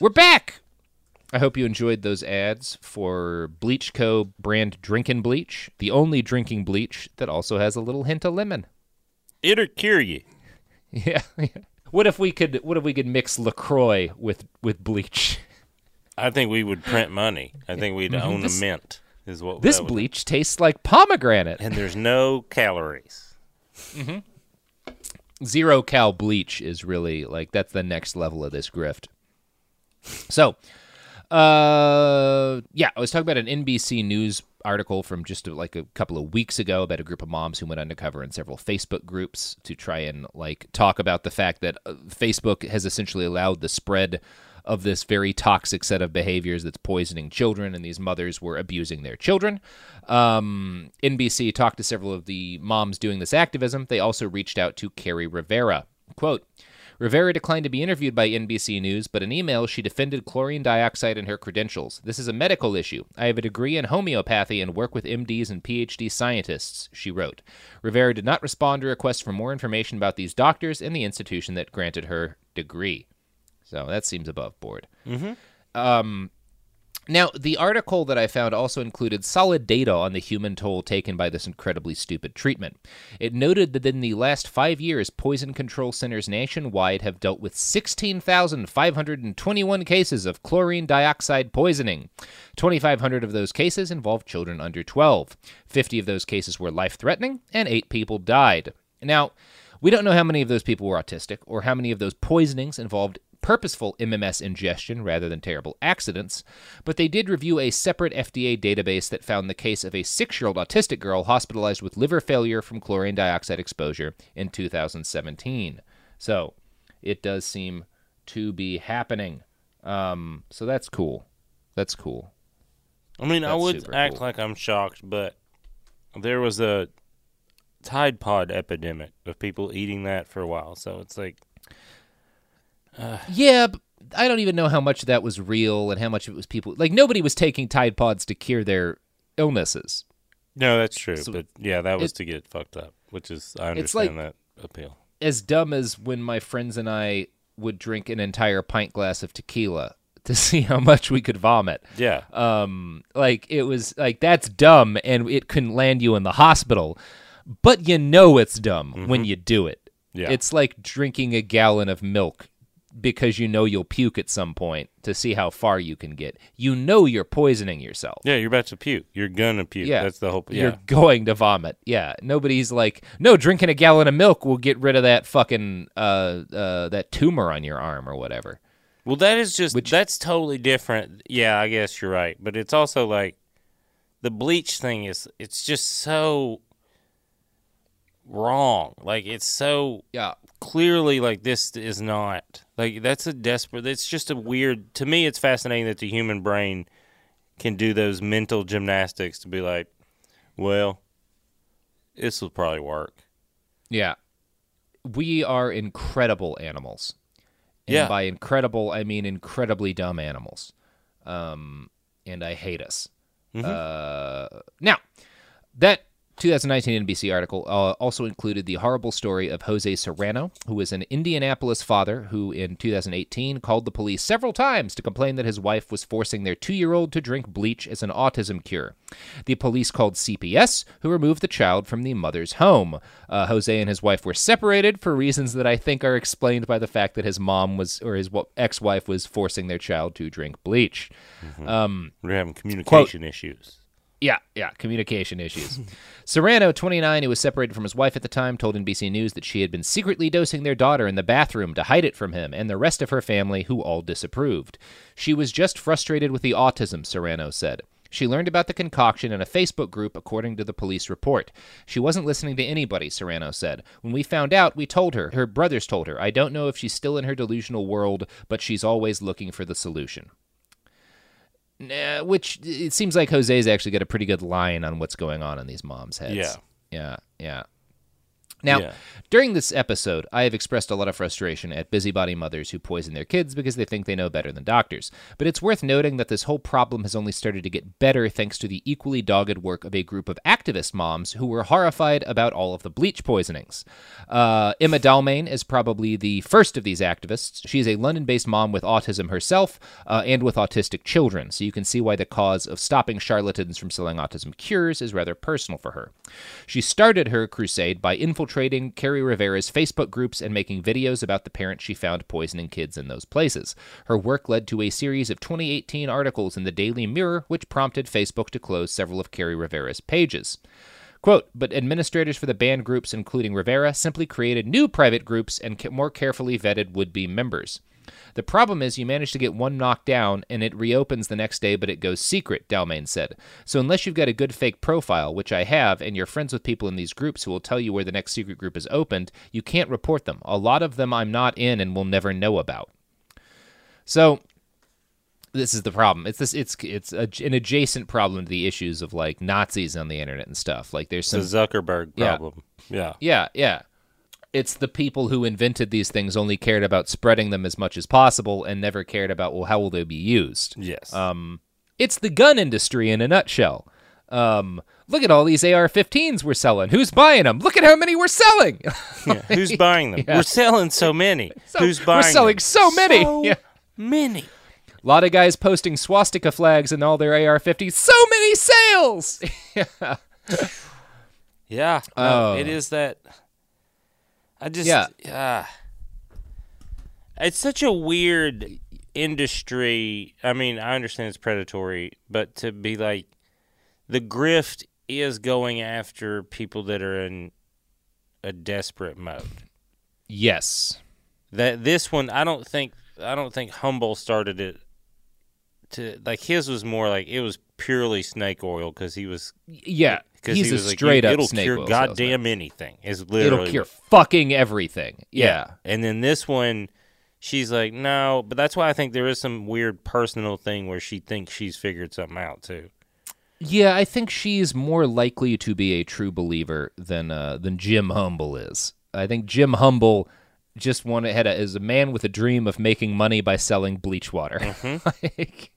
We're back. I hope you enjoyed those ads for Bleach Co. brand drinking bleach, the only drinking bleach that also has a little hint of lemon. It'll cure you. Yeah. what if we could? What if we could mix Lacroix with with bleach? I think we would print money. I think we'd own This- a mint. Is what This bleach tastes like pomegranate. and there's no calories. Mm-hmm. Zero cal bleach is really like that's the next level of this grift. So, uh, yeah, I was talking about an NBC News article from just like a couple of weeks ago about a group of moms who went undercover in several Facebook groups to try and like talk about the fact that uh, Facebook has essentially allowed the spread of this very toxic set of behaviors that's poisoning children, and these mothers were abusing their children. Um, NBC talked to several of the moms doing this activism. They also reached out to Kerri Rivera. Quote, Rivera declined to be interviewed by NBC News, but in email she defended chlorine dioxide and her credentials. This is a medical issue. I have a degree in homeopathy and work with MDs and PhD scientists, she wrote. Rivera did not respond to requests for more information about these doctors and the institution that granted her degree. So that seems above board. Mm-hmm. Um, now, the article that I found also included solid data on the human toll taken by this incredibly stupid treatment. It noted that in the last five years, poison control centers nationwide have dealt with 16,521 cases of chlorine dioxide poisoning. 2,500 of those cases involved children under 12. 50 of those cases were life threatening, and eight people died. Now, we don't know how many of those people were autistic or how many of those poisonings involved purposeful MMS ingestion rather than terrible accidents, but they did review a separate FDA database that found the case of a six year old autistic girl hospitalized with liver failure from chlorine dioxide exposure in 2017. So it does seem to be happening. Um, so that's cool. That's cool. I mean, I would act cool. like I'm shocked, but there was a Tide Pod epidemic of people eating that for a while. So it's like, Yeah, but I don't even know how much of that was real and how much of it was people. Like, nobody was taking Tide Pods to cure their illnesses. no, that's true. So but yeah, that was it- to get fucked up, which is I understand like- that appeal. as dumb as when my friends and I would drink an entire pint glass of tequila to see how much we could vomit. Yeah, Um, like it was like that's dumb and it couldn't land you in the hospital, but you know it's dumb when you do it. Yeah. It's like drinking a gallon of milk because you know you'll puke at some point to see how far you can get. You know you're poisoning yourself. yeah, you're about to puke. You're gonna puke. Yeah. that's the whole. You're going to vomit. Yeah. Nobody's like, no, drinking a gallon of milk will get rid of that fucking uh uh that tumor on your arm or whatever. Well, that is just Which- that's totally different. Yeah, I guess you're right, but it's also like the bleach thing is it's just so wrong. Like it's so Yeah. clearly like this is not like that's a desperate. It's just a weird. To me, it's fascinating that the human brain can do those mental gymnastics to be like, well, this will probably work. Yeah. We are incredible animals. And Yeah. by incredible, I mean incredibly dumb animals. Um, and I hate us. Uh, now, that 2019 NBC article uh, also included the horrible story of Jose Serrano, who was an Indianapolis father who, in 2018, called the police several times to complain that his wife was forcing their two year old to drink bleach as an autism cure. The police called CPS, who removed the child from the mother's home. Uh, Jose and his wife were separated for reasons that I think are explained by the fact that his mom was, or his ex wife was forcing their child to drink bleach. Um, We're having communication issues. Yeah, yeah, communication issues. Serrano, 29, who was separated from his wife at the time, told NBC News that she had been secretly dosing their daughter in the bathroom to hide it from him and the rest of her family, who all disapproved. She was just frustrated with the autism, Serrano said. She learned about the concoction in a Facebook group, according to the police report. She wasn't listening to anybody, Serrano said. When we found out, we told her. Her brothers told her. I don't know if she's still in her delusional world, but she's always looking for the solution. Nah, which it seems like Jose's actually got a pretty good line on what's going on in these moms' heads. Yeah. Yeah. Yeah. Now, Yeah. during this episode, I have expressed a lot of frustration at busybody mothers who poison their kids because they think they know better than doctors. But it's worth noting that this whole problem has only started to get better thanks to the equally dogged work of a group of activist moms who were horrified about all of the bleach poisonings. Uh, Emma Dalmayne is probably the first of these activists. She is a London based mom with autism herself uh, and with autistic children, so you can see why the cause of stopping charlatans from selling autism cures is rather personal for her. She started her crusade by infiltrating Kerri Rivera's Facebook groups and making videos about the parents she found poisoning kids in those places. Her work led to a series of 2018 articles in the Daily Mirror, which prompted Facebook to close several of Kerri Rivera's pages. Quote, but administrators for the banned groups, including Rivera, simply created new private groups and more carefully vetted would be members. The problem is you manage to get one knocked down and it reopens the next day, but it goes secret, Dalmayne said. So unless you've got a good fake profile, which I have, and you're friends with people in these groups who will tell you where the next secret group is opened, you can't report them. A lot of them I'm not in and will never know about. So this is the problem. It's this. It's it's a, an adjacent problem to the issues of like Nazis on the internet and stuff. Like there's some a Zuckerberg Yeah. problem. Yeah. yeah, yeah. It's the people who invented these things only cared about spreading them as much as possible and never cared about well how will they be used. Yes. Um, it's the gun industry in a nutshell. Um, look at all these AR-15s we're selling. Who's buying them? Look at how many we're selling. Yeah, Who's buying them? Yeah. We're selling so many. So- Who's we're selling them? so many. So Yeah. many. A lot of guys posting swastika flags in all their AR-15s. So many sales. yeah. Yeah. No, Oh. it is that. I just. Yeah. Yeah. It's such a weird industry. I mean, I understand it's predatory, but to be like, the grift is going after people that are in a desperate mode. Yes. That this one, I don't think, I don't think Humble started it. To like his was more like it was purely snake oil because he was Yeah. Because He's he a was like, straight up it'll snake cure oil salesman. goddamn anything. Is literally It'll cure fucking everything. Yeah. And then this one, she's like, no, but that's why I think there is some weird personal thing where she thinks she's figured something out too. Yeah, I think she's more likely to be a true believer than uh, than Jim Humble is. I think Jim Humble just wanted had a, is a man with a dream of making money by selling bleach water. Like-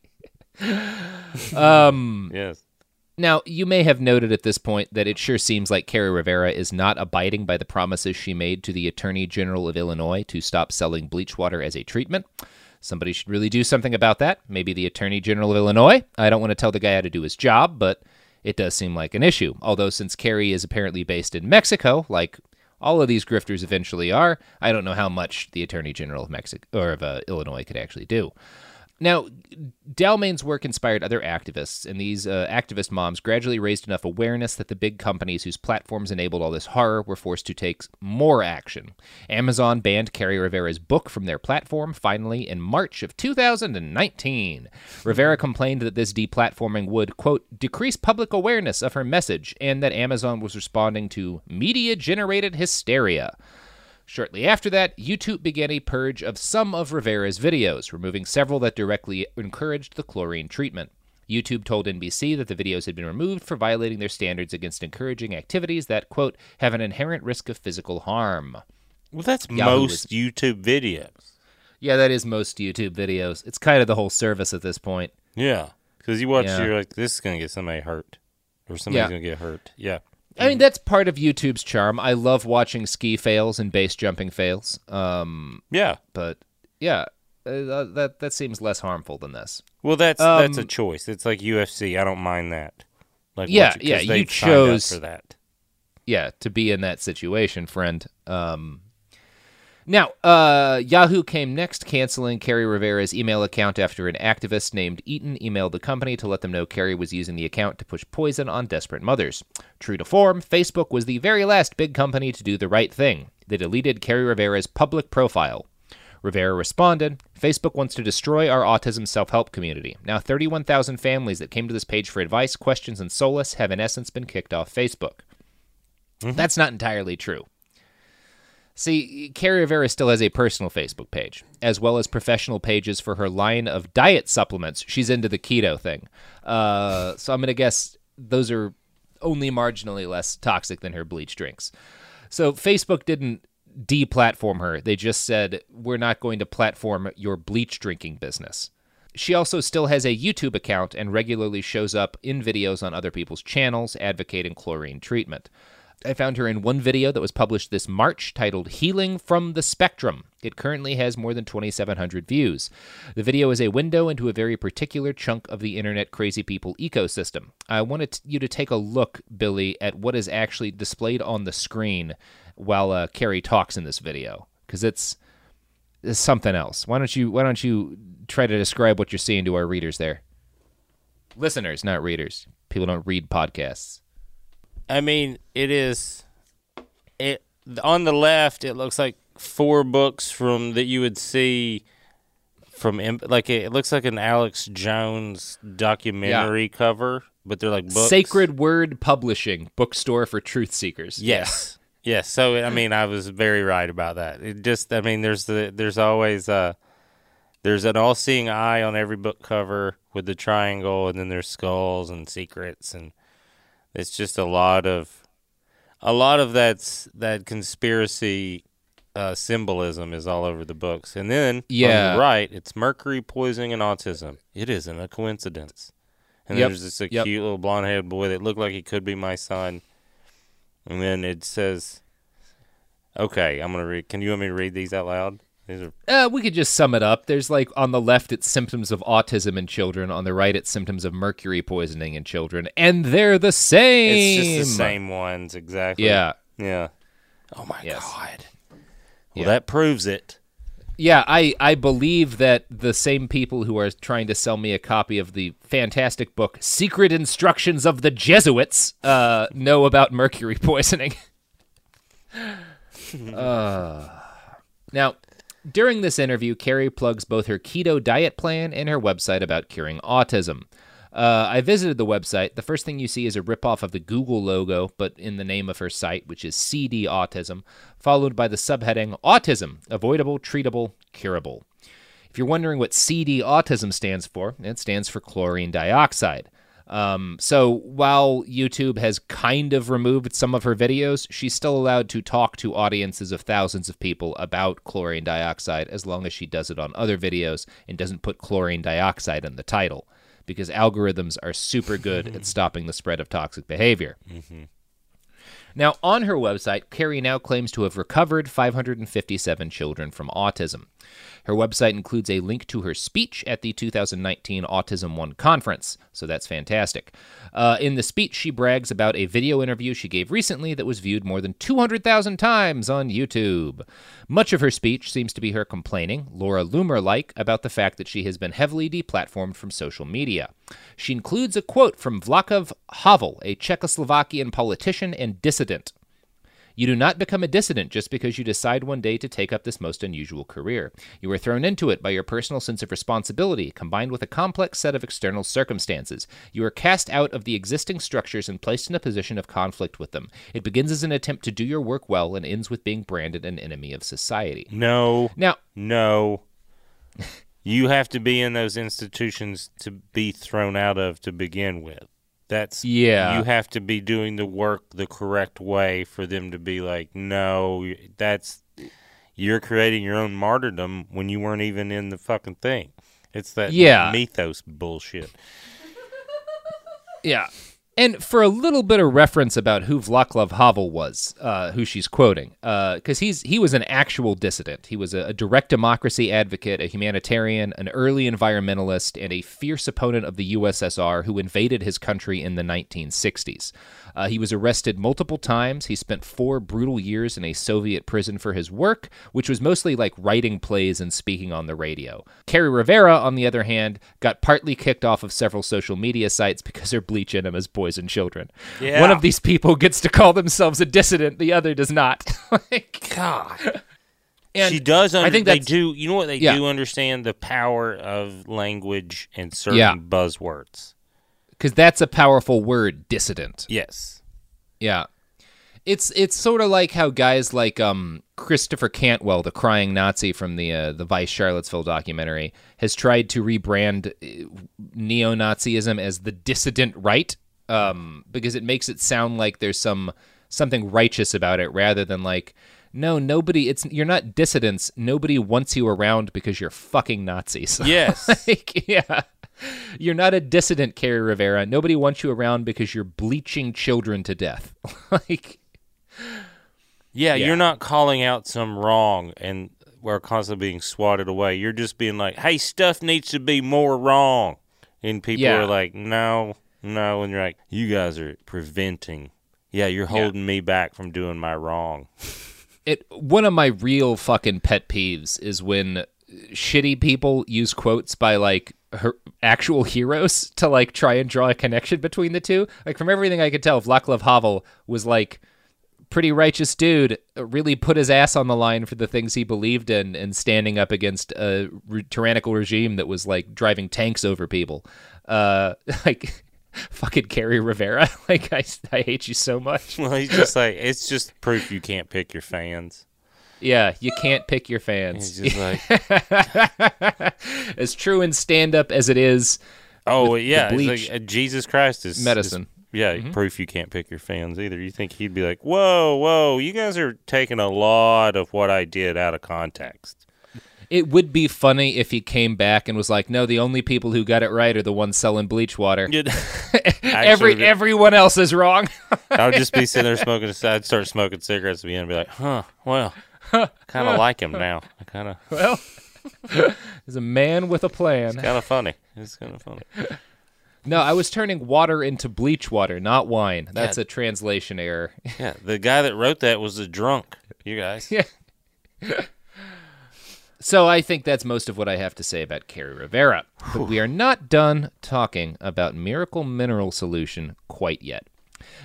um, Yes. Now, you may have noted at this point that it sure seems like Kerri Rivera is not abiding by the promises she made to the Attorney General of Illinois to stop selling bleach water as a treatment. Somebody should really do something about that. Maybe the Attorney General of Illinois. I don't want to tell the guy how to do his job, but it does seem like an issue. Although, since Kerri is apparently based in Mexico, like all of these grifters eventually are, I don't know how much the Attorney General of Mexico or of uh, Illinois could actually do. Now, Dalmayne's work inspired other activists, and these uh, activist moms gradually raised enough awareness that the big companies whose platforms enabled all this horror were forced to take more action. Amazon banned Kerri Rivera's book from their platform finally in March of 2019. Rivera complained that this deplatforming would, quote, decrease public awareness of her message and that Amazon was responding to media generated hysteria. Shortly after that, YouTube began a purge of some of Rivera's videos, removing several that directly encouraged the chlorine treatment. YouTube told NBC that the videos had been removed for violating their standards against encouraging activities that, quote, have an inherent risk of physical harm. Well, that's Yahoo most YouTube videos. Yeah, that is most YouTube videos. It's kind of the whole service at this point. Yeah, because you watch, Yeah. you're like, this is gonna get somebody hurt, or somebody's Yeah. gonna get hurt. Yeah. I mean, that's part of YouTube's charm. I love watching ski fails and base jumping fails. Um, Yeah. but yeah, uh, that that seems less harmful than this. Well, that's that's a Um, choice. It's like UFC. I don't mind that. Like, Yeah, yeah, you chose- for that. yeah, to be in that situation, friend. Um, now, uh, Yahoo came next, canceling Kerri Rivera's email account after an activist named Eaton emailed the company to let them know Kerri was using the account to push poison on desperate mothers. True to form, Facebook was the very last big company to do the right thing. They deleted Kerri Rivera's public profile. Rivera responded, Facebook wants to destroy our autism self help community. Now, 31,000 families that came to this page for advice, questions, and solace have in essence been kicked off Facebook. That's not entirely true. See, Kerri Rivera still has a personal Facebook page, as well as professional pages for her line of diet supplements. She's into the keto thing. Uh, so I'm going to guess those are only marginally less toxic than her bleach drinks. So Facebook didn't deplatform her. They just said, we're not going to platform your bleach drinking business. She also still has a YouTube account and regularly shows up in videos on other people's channels advocating chlorine treatment. I found her in one video that was published this March titled Healing from the Spectrum. It currently has more than 2,700 views. The video is a window into a very particular chunk of the internet crazy people ecosystem. I wanted you to take a look, Billy, at what is actually displayed on the screen while uh, Kerri talks in this video, because it's, it's something else. Why don't you Why don't you try to describe what you're seeing to our readers there? Listeners, not readers. People don't read podcasts. I mean, it is. It on the left, it looks like four books from that you would see from like it, looks like an Alex Jones documentary cover, but they're like books. Sacred Word Publishing, bookstore for truth seekers. Yes. Yes. So I mean, I was very right about that. It just, I mean, there's the, there's always, uh, there's an all-seeing eye on every book cover with the triangle, and then there's skulls and secrets, and it's just a lot of, a lot of that's that conspiracy uh, symbolism is all over the books. And then Yeah. on the right, it's mercury poisoning and autism. It isn't a coincidence. And Yep. there's this Yep. cute little blonde haired boy that looked like he could be my son. And then it says, "Okay, I'm gonna read. Can you want me to read these out loud? These are Uh, we could just sum it up. There's like on the left, it's symptoms of autism in children. On the right, it's symptoms of mercury poisoning in children, and they're the same. it's just the same ones exactly. Yeah, yeah. Oh my Yes. god. Well, Yeah. that proves it. yeah. I I believe that the same people who are trying to sell me a copy of the fantastic book "Secret Instructions of the Jesuits" uh, know about mercury poisoning. Uh, now, during this interview, Kerri plugs both her keto diet plan and her website about curing autism. Uh, I visited the website. The first thing you see is a ripoff of the Google logo, but in the name of her site, which is CD Autism, followed by the subheading Autism Avoidable, Treatable, Curable. If you're wondering what CD Autism stands for, it stands for chlorine dioxide. Um, so while YouTube has kind of removed some of her videos, she's still allowed to talk to audiences of thousands of people about chlorine dioxide as long as she does it on other videos and doesn't put chlorine dioxide in the title, because algorithms are super good at stopping the spread of toxic behavior. Now, on her website, Kerri now claims to have recovered 557 children from autism. Her website includes a link to her speech at the 2019 Autism One conference, so that's fantastic. Uh, in the speech, she brags about a video interview she gave recently that was viewed more than 200,000 times on YouTube. Much of her speech seems to be her complaining, Laura Loomer like, about the fact that she has been heavily deplatformed from social media. She includes a quote from Vaclav Havel, a Czechoslovakian politician and dissident. You do not become a dissident just because you decide one day to take up this most unusual career. You are thrown into it by your personal sense of responsibility, combined with a complex set of external circumstances. You are cast out of the existing structures and placed in a position of conflict with them. It begins as an attempt to do your work well and ends with being branded an enemy of society. No. Now, No. you have to be in those institutions to be thrown out of to begin with. That's Yeah. You have to be doing the work the correct way for them to be like, no, that's you're creating your own martyrdom when you weren't even in the fucking thing. It's that Yeah. mythos bullshit. Yeah. And for a little bit of reference about who Vaclav Havel was, uh, who she's quoting, because he's he was an actual dissident. He was a, a direct democracy advocate, a humanitarian, an early environmentalist, and a fierce opponent of the USSR who invaded his country in the 1960s. Uh, he was arrested multiple times. He spent four brutal years in a Soviet prison for his work, which was mostly like writing plays and speaking on the radio. Kerri Rivera, on the other hand, got partly kicked off of several social media sites because her bleach enemas poison children. Yeah. One of these people gets to call themselves a dissident, the other does not. like, God. and she does. Under, I think they do. You know what they Yeah. do understand the power of language and certain Yeah. buzzwords. Because that's a powerful word, dissident. Yes. Yeah. It's it's sort of like how guys like um, Christopher Cantwell, the crying Nazi from the uh, the Vice Charlottesville documentary, has tried to rebrand uh, neo-Nazism as the dissident right, um, because it makes it sound like there's some something righteous about it, rather than like, no, nobody. It's you're not dissidents. Nobody wants you around because you're fucking Nazis. Yes. like, yeah. You're not a dissident, Kerri Rivera. Nobody wants you around because you're bleaching children to death. like, Yeah, Yeah. you're not calling out some wrong and we're constantly being swatted away. You're just being like, hey, stuff needs to be more wrong. And people Yeah. are like, no, no. And you're like, you guys are preventing. Yeah, you're holding me back from doing my wrong. it. One of my real fucking pet peeves is when shitty people use quotes by like her actual heroes to like try and draw a connection between the two. Like from everything I could tell, Vaclav Havel was like pretty righteous dude really put his ass on the line for the things he believed in and standing up against a re- tyrannical regime that was like driving tanks over people. Uh, like fucking Kerri Rivera. like I, I hate you so much. Well, he's just like it's just proof you can't pick your fans. Yeah, you can't pick your fans. He's just like, as true in stand up as it is oh yeah, like, uh, Jesus Christ is medicine. is- yeah, proof you can't pick your fans either. You think he'd be like, whoa, whoa, you guys are taking a lot of what I did out of context. It would be funny if he came back and was like, "No, the only people who got it right are the ones selling bleach water. Every everyone else is wrong." I would just be sitting there smoking. I'd start smoking cigarettes at the end and be like, huh, well, I kind of like him now. I kind of, well, there's a man with a plan. kind of funny. It's kind of funny. No, I was turning water into bleach water, not wine. That's Yeah. a translation error. Yeah, the guy that wrote that was a drunk. You guys. Yeah. So I think that's most of what I have to say about Kerri Rivera. But we are not done talking about Miracle Mineral Solution quite yet.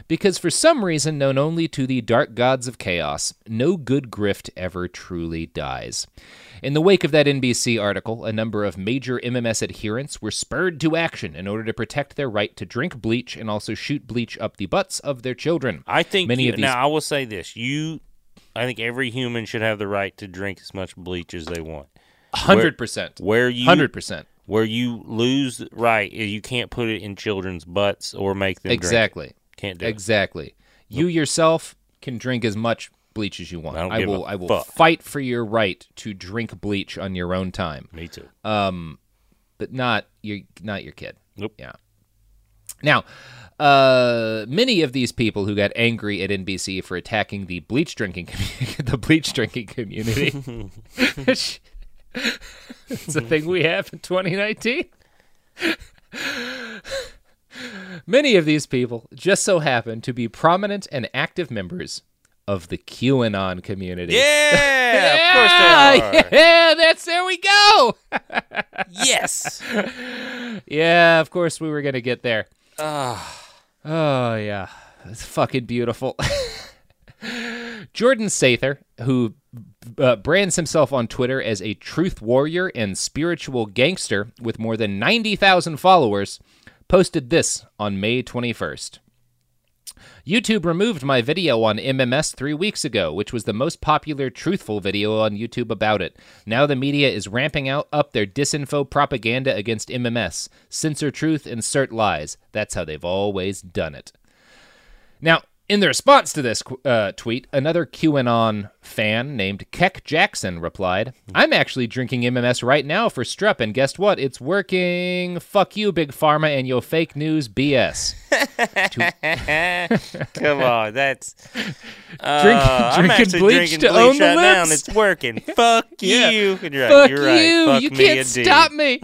Because for some reason known only to the dark gods of chaos, no good grift ever truly dies. In the wake of that NBC article, a number of major MMS adherents were spurred to action in order to protect their right to drink bleach and also shoot bleach up the butts of their children. I think many you, of these now I will say this: you, I think every human should have the right to drink as much bleach as they want. hundred percent, Where you hundred percent, where you lose right is you can't put it in children's butts or make them drink it. exactly. Can't do it. Exactly. You yourself can drink as much bleach as you want. I I will I will fuck. fight for your right to drink bleach on your own time. Me too. Um but not your not your kid. Nope. Yeah. Now, uh, many of these people who got angry at NBC for attacking the bleach drinking commu- the bleach drinking community. it's a thing we have in 2019. Many of these people just so happen to be prominent and active members of the QAnon community. Yeah, of course they are. Yeah, that's there we go. Yes. Yeah, of course we were gonna get there. Ah. Oh yeah, it's fucking beautiful. Jordan Sather, who uh, brands himself on Twitter as a truth warrior and spiritual gangster with more than 90,000 followers, posted this on May 21st. YouTube removed my video on MMS three weeks ago, which was the most popular truthful video on YouTube about it. Now the media is ramping out up their disinfo propaganda against MMS. Censor truth, insert lies. That's how they've always done it. Now, in the response to this uh, tweet, another QAnon fan named Keck Jackson replied, I'm actually drinking MMS right now for strep, and guess what? It's working. Fuck you, Big Pharma, and your fake news BS. Come on, that's Drink- uh, I'm actually bleach drinking to bleach the right now, and it's working. Fuck Yeah. you. And you're right. Fuck you're right. you. Fuck you me can't indeed. stop me.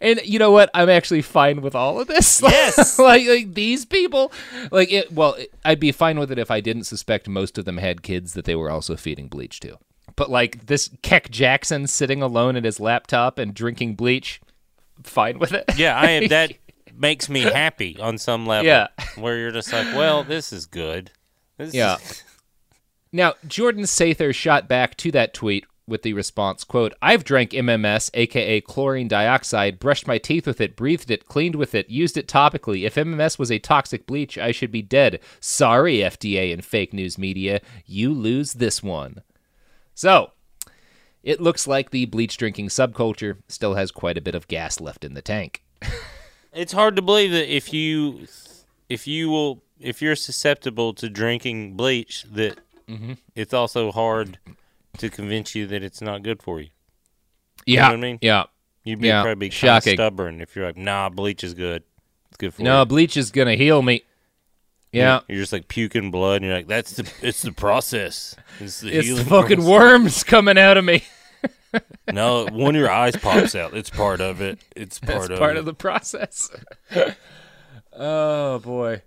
And you know what? I'm actually fine with all of this. Yes. like, like these people, like it. Well, I'd be fine with it if I didn't suspect most of them had kids that they were also feeding bleach to. But like this Keck Jackson sitting alone at his laptop and drinking bleach, fine with it. Yeah, I am. That makes me happy on some level. Yeah. where you're just like, well, this is good. This Yeah. is- Now, Jordan Sather shot back to that tweet with the response, quote, I've drank MMS, aka chlorine dioxide, brushed my teeth with it, breathed it, cleaned with it, used it topically. If MMS was a toxic bleach, I should be dead. Sorry, FDA and fake news media. You lose this one. So, it looks like the bleach drinking subculture still has quite a bit of gas left in the tank. it's hard to believe that if you if you will if you're susceptible to drinking bleach that Mm-hmm. it's also hard to convince you that it's not good for you. Yeah. know what I mean? Yeah. You'd be Yeah, probably shocking. stubborn if you're like, nah, bleach is good. It's good for No, you. No, bleach is going to heal me. Yeah. You're just like puking blood and you're like, that's the it's the process. It's the, It's the fucking process. worms coming out of me. No, one of your eyes pops out. It's part of it. It's part That's of part it. of the process. oh boy.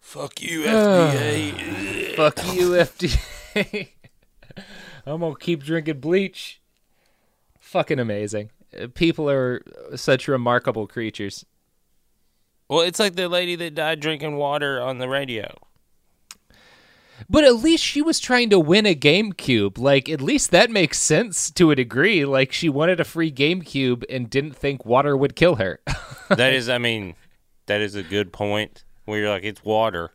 Fuck you, ah. FDA. Fuck you, FDA. I'm gonna keep drinking bleach. Fucking amazing. Uh, People are such remarkable creatures. well, it's like the lady that died drinking water on the radio. But at least she was trying to win a GameCube. Like, at least that makes sense to a degree. Like, she wanted a free GameCube and didn't think water would kill her. that is, I mean, that is a good point. Where you're like, it's water,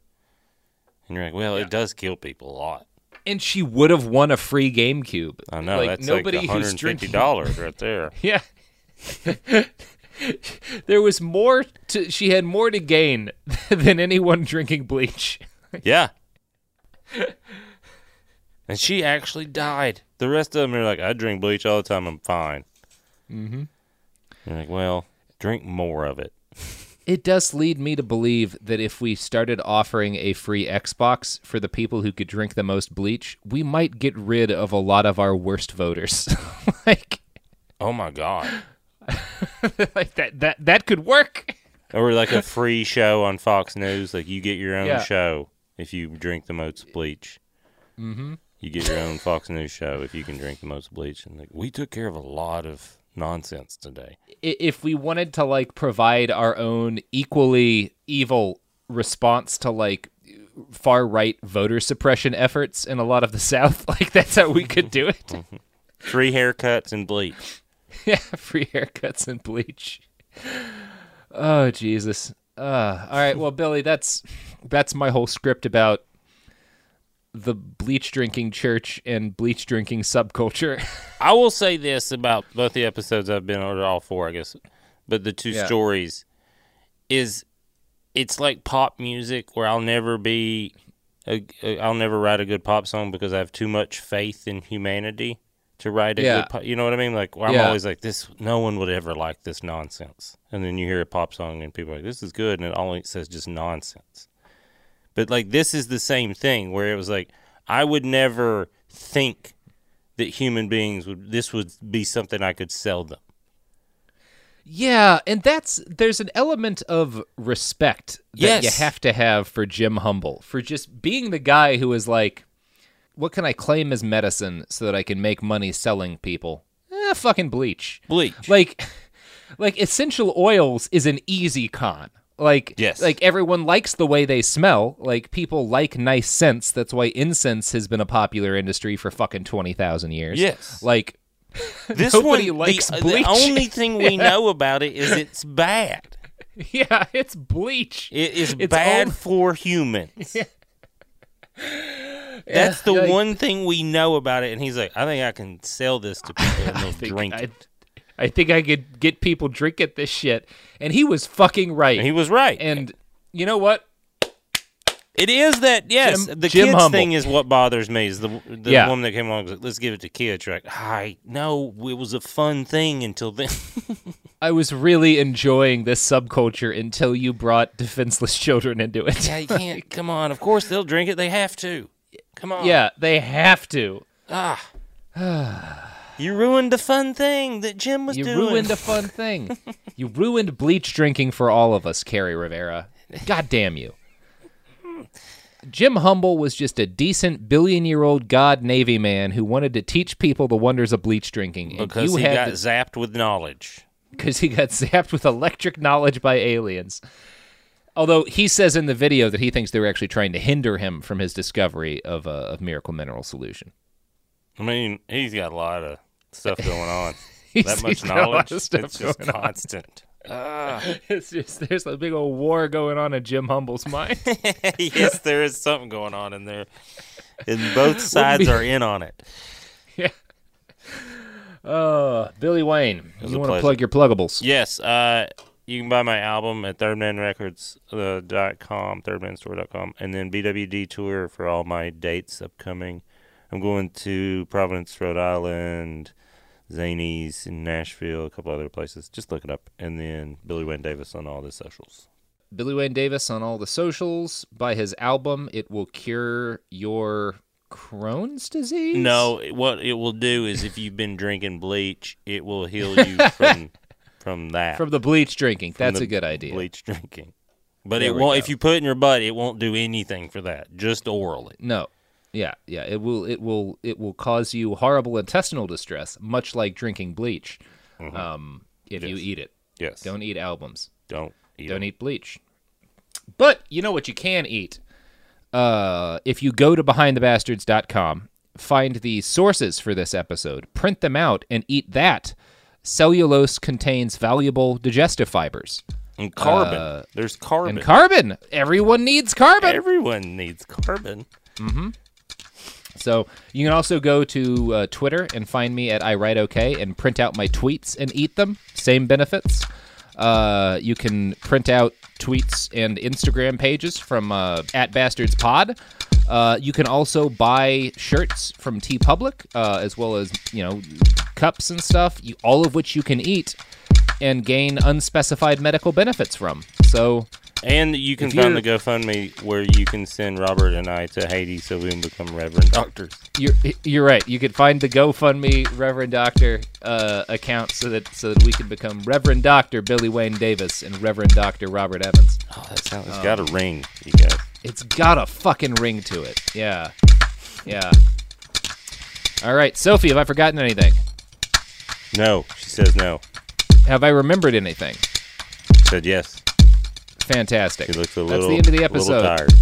and you're like, well, it does kill people a lot. And she would have won a free GameCube. I know Like, that's nobody like who's 150 drinking. dollars right there. Yeah. there was more to she had more to gain than anyone drinking bleach. Yeah. and she actually died. The rest of them are like, I drink bleach all the time. I'm fine. Mm-hmm. You're like, well, drink more of it. It does lead me to believe that if we started offering a free Xbox for the people who could drink the most bleach, we might get rid of a lot of our worst voters. like Oh my god. like that that that could work. Or like a free show on Fox News. Like you get your own Yeah. show if you drink the most bleach. Mm-hmm. You get your own Fox News show if you can drink the most bleach. And like, we took care of a lot of nonsense today. If we wanted to like provide our own equally evil response to like far right voter suppression efforts in a lot of the South, like that's how we could do it. Free haircuts and bleach. yeah, free haircuts and bleach. Oh Jesus. Uh, all right, well, Billy, that's that's my whole script about the bleach drinking church and bleach drinking subculture. I will say this about both the episodes I've been on, all four, I guess, but the two Yeah. stories is it's like pop music where I'll never be, I'll never write a good pop song because I have too much faith in humanity to write a Yeah. good pop. You know what I mean? Like where I'm Yeah. always like this. No one would ever like this nonsense, and then you hear a pop song and people are like this is good, and it only says just nonsense. But like this is the same thing where it was like I would never think that human beings would this would be something I could sell them. yeah, and that's there's an element of respect that Yes. you have to have for Jim Humble for just being the guy who is like, what can I claim as medicine so that I can make money selling people? Eh, fucking bleach. Bleach. like like essential oils is an easy con like Yes. like everyone likes the way they smell like people like nice scents that's why incense has been a popular industry for fucking 20,000 years Yes. like This Nobody one, likes uh, the, bleach. the only thing we know about it is it's bad. yeah it's bleach It is It's bad all- for humans. That's the like- one thing we know about it. And he's like, I think I can sell this to people and they'll drink I, it. I think I could get people drinking this shit and he was fucking right And he was right. and you know what It is that yes. Jim- the Jim kids Humble. thing is what bothers me. Is the the Yeah. woman that came along was like, let's give it to kids. You're like, hi, no, it was a fun thing until then. I was really enjoying this subculture until you brought defenseless children into it yeah, you can't. Come on, of course they'll drink it. They have to. Come on. yeah they have to ah. you ruined the fun thing that Jim was You doing. You ruined a fun thing. you ruined bleach drinking for all of us, Kerri Rivera. God damn you. Jim Humble was just a decent billion year old god Navy man who wanted to teach people the wonders of bleach drinking. And because you he had got zapped with knowledge. because he got zapped with electric knowledge by aliens. Although he says in the video that he thinks they were actually trying to hinder him from his discovery of a of miracle mineral solution. I mean, he's got a lot of stuff going on. That much got a lot knowledge, of stuff it's just going on. constant. It's just there's a big old war going on in Jim Humble's mind. yes, there is something going on in there, and both sides be- are in on it. Yeah. Uh, Billy Wayne, you a want to plug your pluggables? Yes, uh, you can buy my album at thirdmanrecords.com, uh, dot thirdmanstore.com, and then BWD tour for all my dates upcoming. I'm going to Providence, Rhode Island, Zanies in Nashville, a couple other places. Just look it up. And then Billy Wayne Davis on all the socials. Billy Wayne Davis on all the socials. Buy his album. It will cure your Crohn's disease. No, what it will do is if you've been drinking bleach, it will heal you from from that. from the bleach drinking. from That's a good idea. Bleach drinking. But There it won't. go. If you put it in your butt, it won't do anything for that. Just orally. No. Yeah, yeah. It will it will it will cause you horrible intestinal distress, much like drinking bleach. Um if you eat it. Yes. Don't eat albums. don't eat. Don't them. eat bleach. But you know what you can eat? uh, if you go to behindthebastards.com, find the sources for this episode, print them out, and eat that. Cellulose contains valuable digestive fibers. And carbon. Uh, There's carbon. And carbon. Everyone needs carbon. Everyone needs carbon. So you can also go to uh, Twitter and find me at I Write OK and print out my tweets and eat them. Same benefits. Uh, you can print out tweets and Instagram pages from uh, at Bastards Pod. Uh, you can also buy shirts from TeePublic, uh, as well as you know cups and stuff. You, all of which you can eat and gain unspecified medical benefits from. So And you can If find the GoFundMe where you can send Robert and I to Haiti so we can become Reverend Doctors. You're you're right. You could find the GoFundMe Reverend Doctor uh, account so that so that we can become Reverend Doctor Billy Wayne Davis and Reverend Doctor Robert Evans. Oh, that sounds. It's got a ring, you guys. It's got a fucking ring to it. Yeah, yeah. All right, Sophie, have I forgotten anything? No, she says no. Have I remembered anything? Said yes. Fantastic. He looks a That's the end of the episode. tired,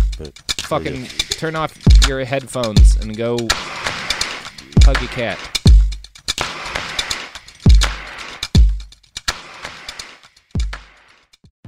Fucking turn off your headphones and go hug your cat.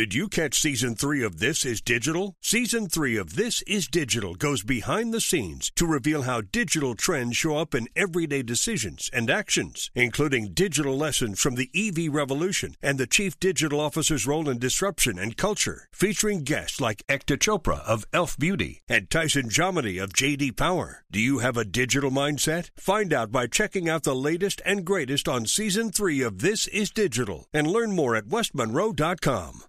Did you catch season three of This Is Digital? Season three of This Is Digital goes behind the scenes to reveal how digital trends show up in everyday decisions and actions, including digital lessons from the EV revolution and the chief digital officer's role in disruption and culture, featuring guests like Ekta Chopra of Elf Beauty and Tyson Jominy of JD Power. Do you have a digital mindset? Find out by checking out the latest and greatest on season three of This Is Digital and learn more at westmonroe.com.